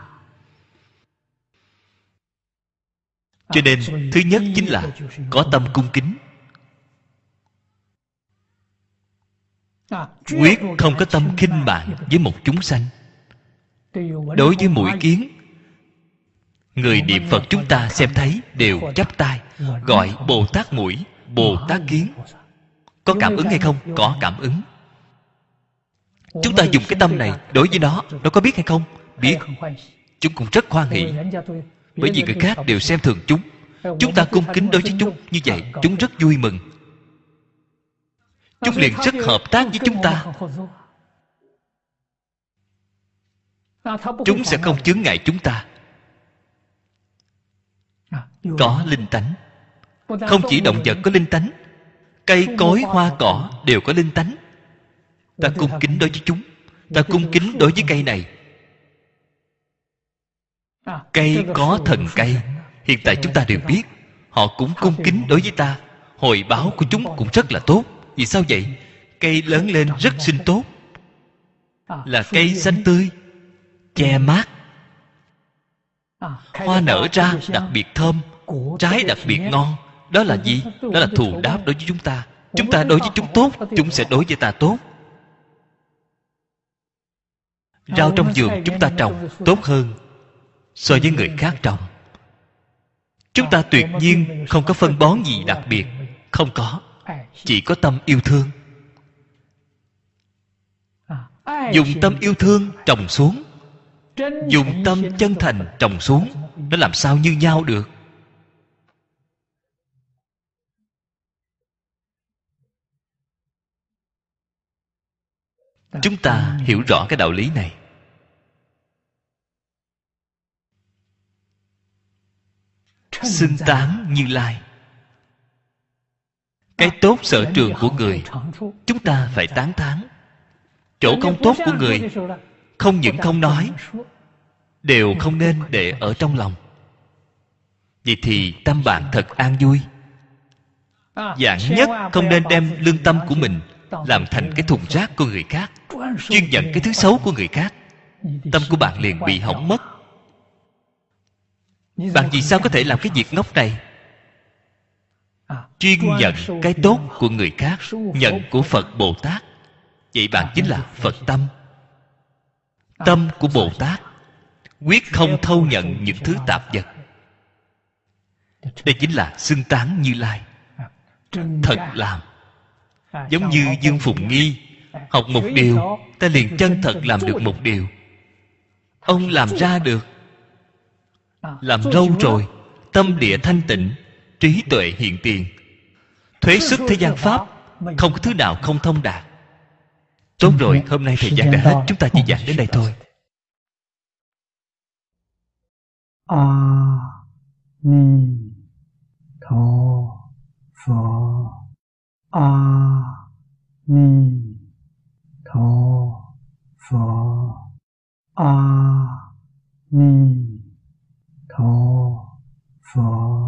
Cho nên, thứ nhất chính là có tâm cung kính. Quyết không có tâm khinh mạng với một chúng sanh. Đối với mũi kiến, người niệm phật chúng ta xem thấy đều chắp tay, gọi bồ tát mũi bồ tát kiến. Có cảm ứng hay không? Có cảm ứng. Chúng ta dùng cái tâm này đối với nó nó có biết hay không? Biết. Chúng cũng rất hoan hỷ. Bởi vì người khác đều xem thường chúng. Chúng ta cung kính đối với chúng. Như vậy, chúng rất vui mừng. Chúng liền rất hợp tác với chúng ta. Chúng sẽ không chướng ngại chúng ta. Có linh tánh không chỉ động vật có linh tánh cây cối hoa cỏ đều có linh tánh. Ta cung kính đối với chúng ta cung kính đối với cây này. Cây có thần cây hiện tại chúng ta đều biết họ cũng cung kính đối với ta. Hồi báo của chúng cũng rất là tốt. Vì sao vậy? Cây lớn lên rất xinh tốt. Là cây xanh tươi che mát. hoa nở ra đặc biệt thơm trái đặc biệt ngon đó là gì? Đó là thù đáp đối với chúng ta. Chúng ta đối với chúng tốt, chúng sẽ đối với ta tốt. Rau trong vườn chúng ta trồng tốt hơn so với người khác trồng. Chúng ta tuyệt nhiên không có phân bón gì đặc biệt. Không có. Chỉ có tâm yêu thương. Dùng tâm yêu thương trồng xuống. Dùng tâm chân thành trồng xuống. Nó làm sao như nhau được? Chúng ta hiểu rõ cái đạo lý này. Xưng tán như lai. Cái tốt sở trường của người, chúng ta phải tán thán. Chỗ không tốt của người, không những không nói, đều không nên để ở trong lòng. Vậy thì tâm bạn thật an vui. Dạng nhất không nên đem lương tâm của mình làm thành cái thùng rác của người khác chuyên nhận cái thứ xấu của người khác, tâm của bạn liền bị hỏng mất. Bạn vì sao có thể làm cái việc ngốc này? Chuyên nhận cái tốt của người khác, nhận của phật bồ tát. Vậy bạn chính là phật tâm. Tâm của bồ tát quyết không thâu nhận những thứ tạp vật. Đây chính là xưng tán như lai. Thật làm giống như dương phụng nghi học một điều ta liền chân thật làm được một điều. Ông làm ra được. Làm lâu rồi tâm địa thanh tịnh trí tuệ hiện tiền. Thuế xuất thế gian pháp không có thứ nào không thông đạt. Tốt rồi hôm nay thời gian đã hết chúng ta chỉ giảng đến đây thôi. a ni tho 阿弥陀佛。阿弥陀佛。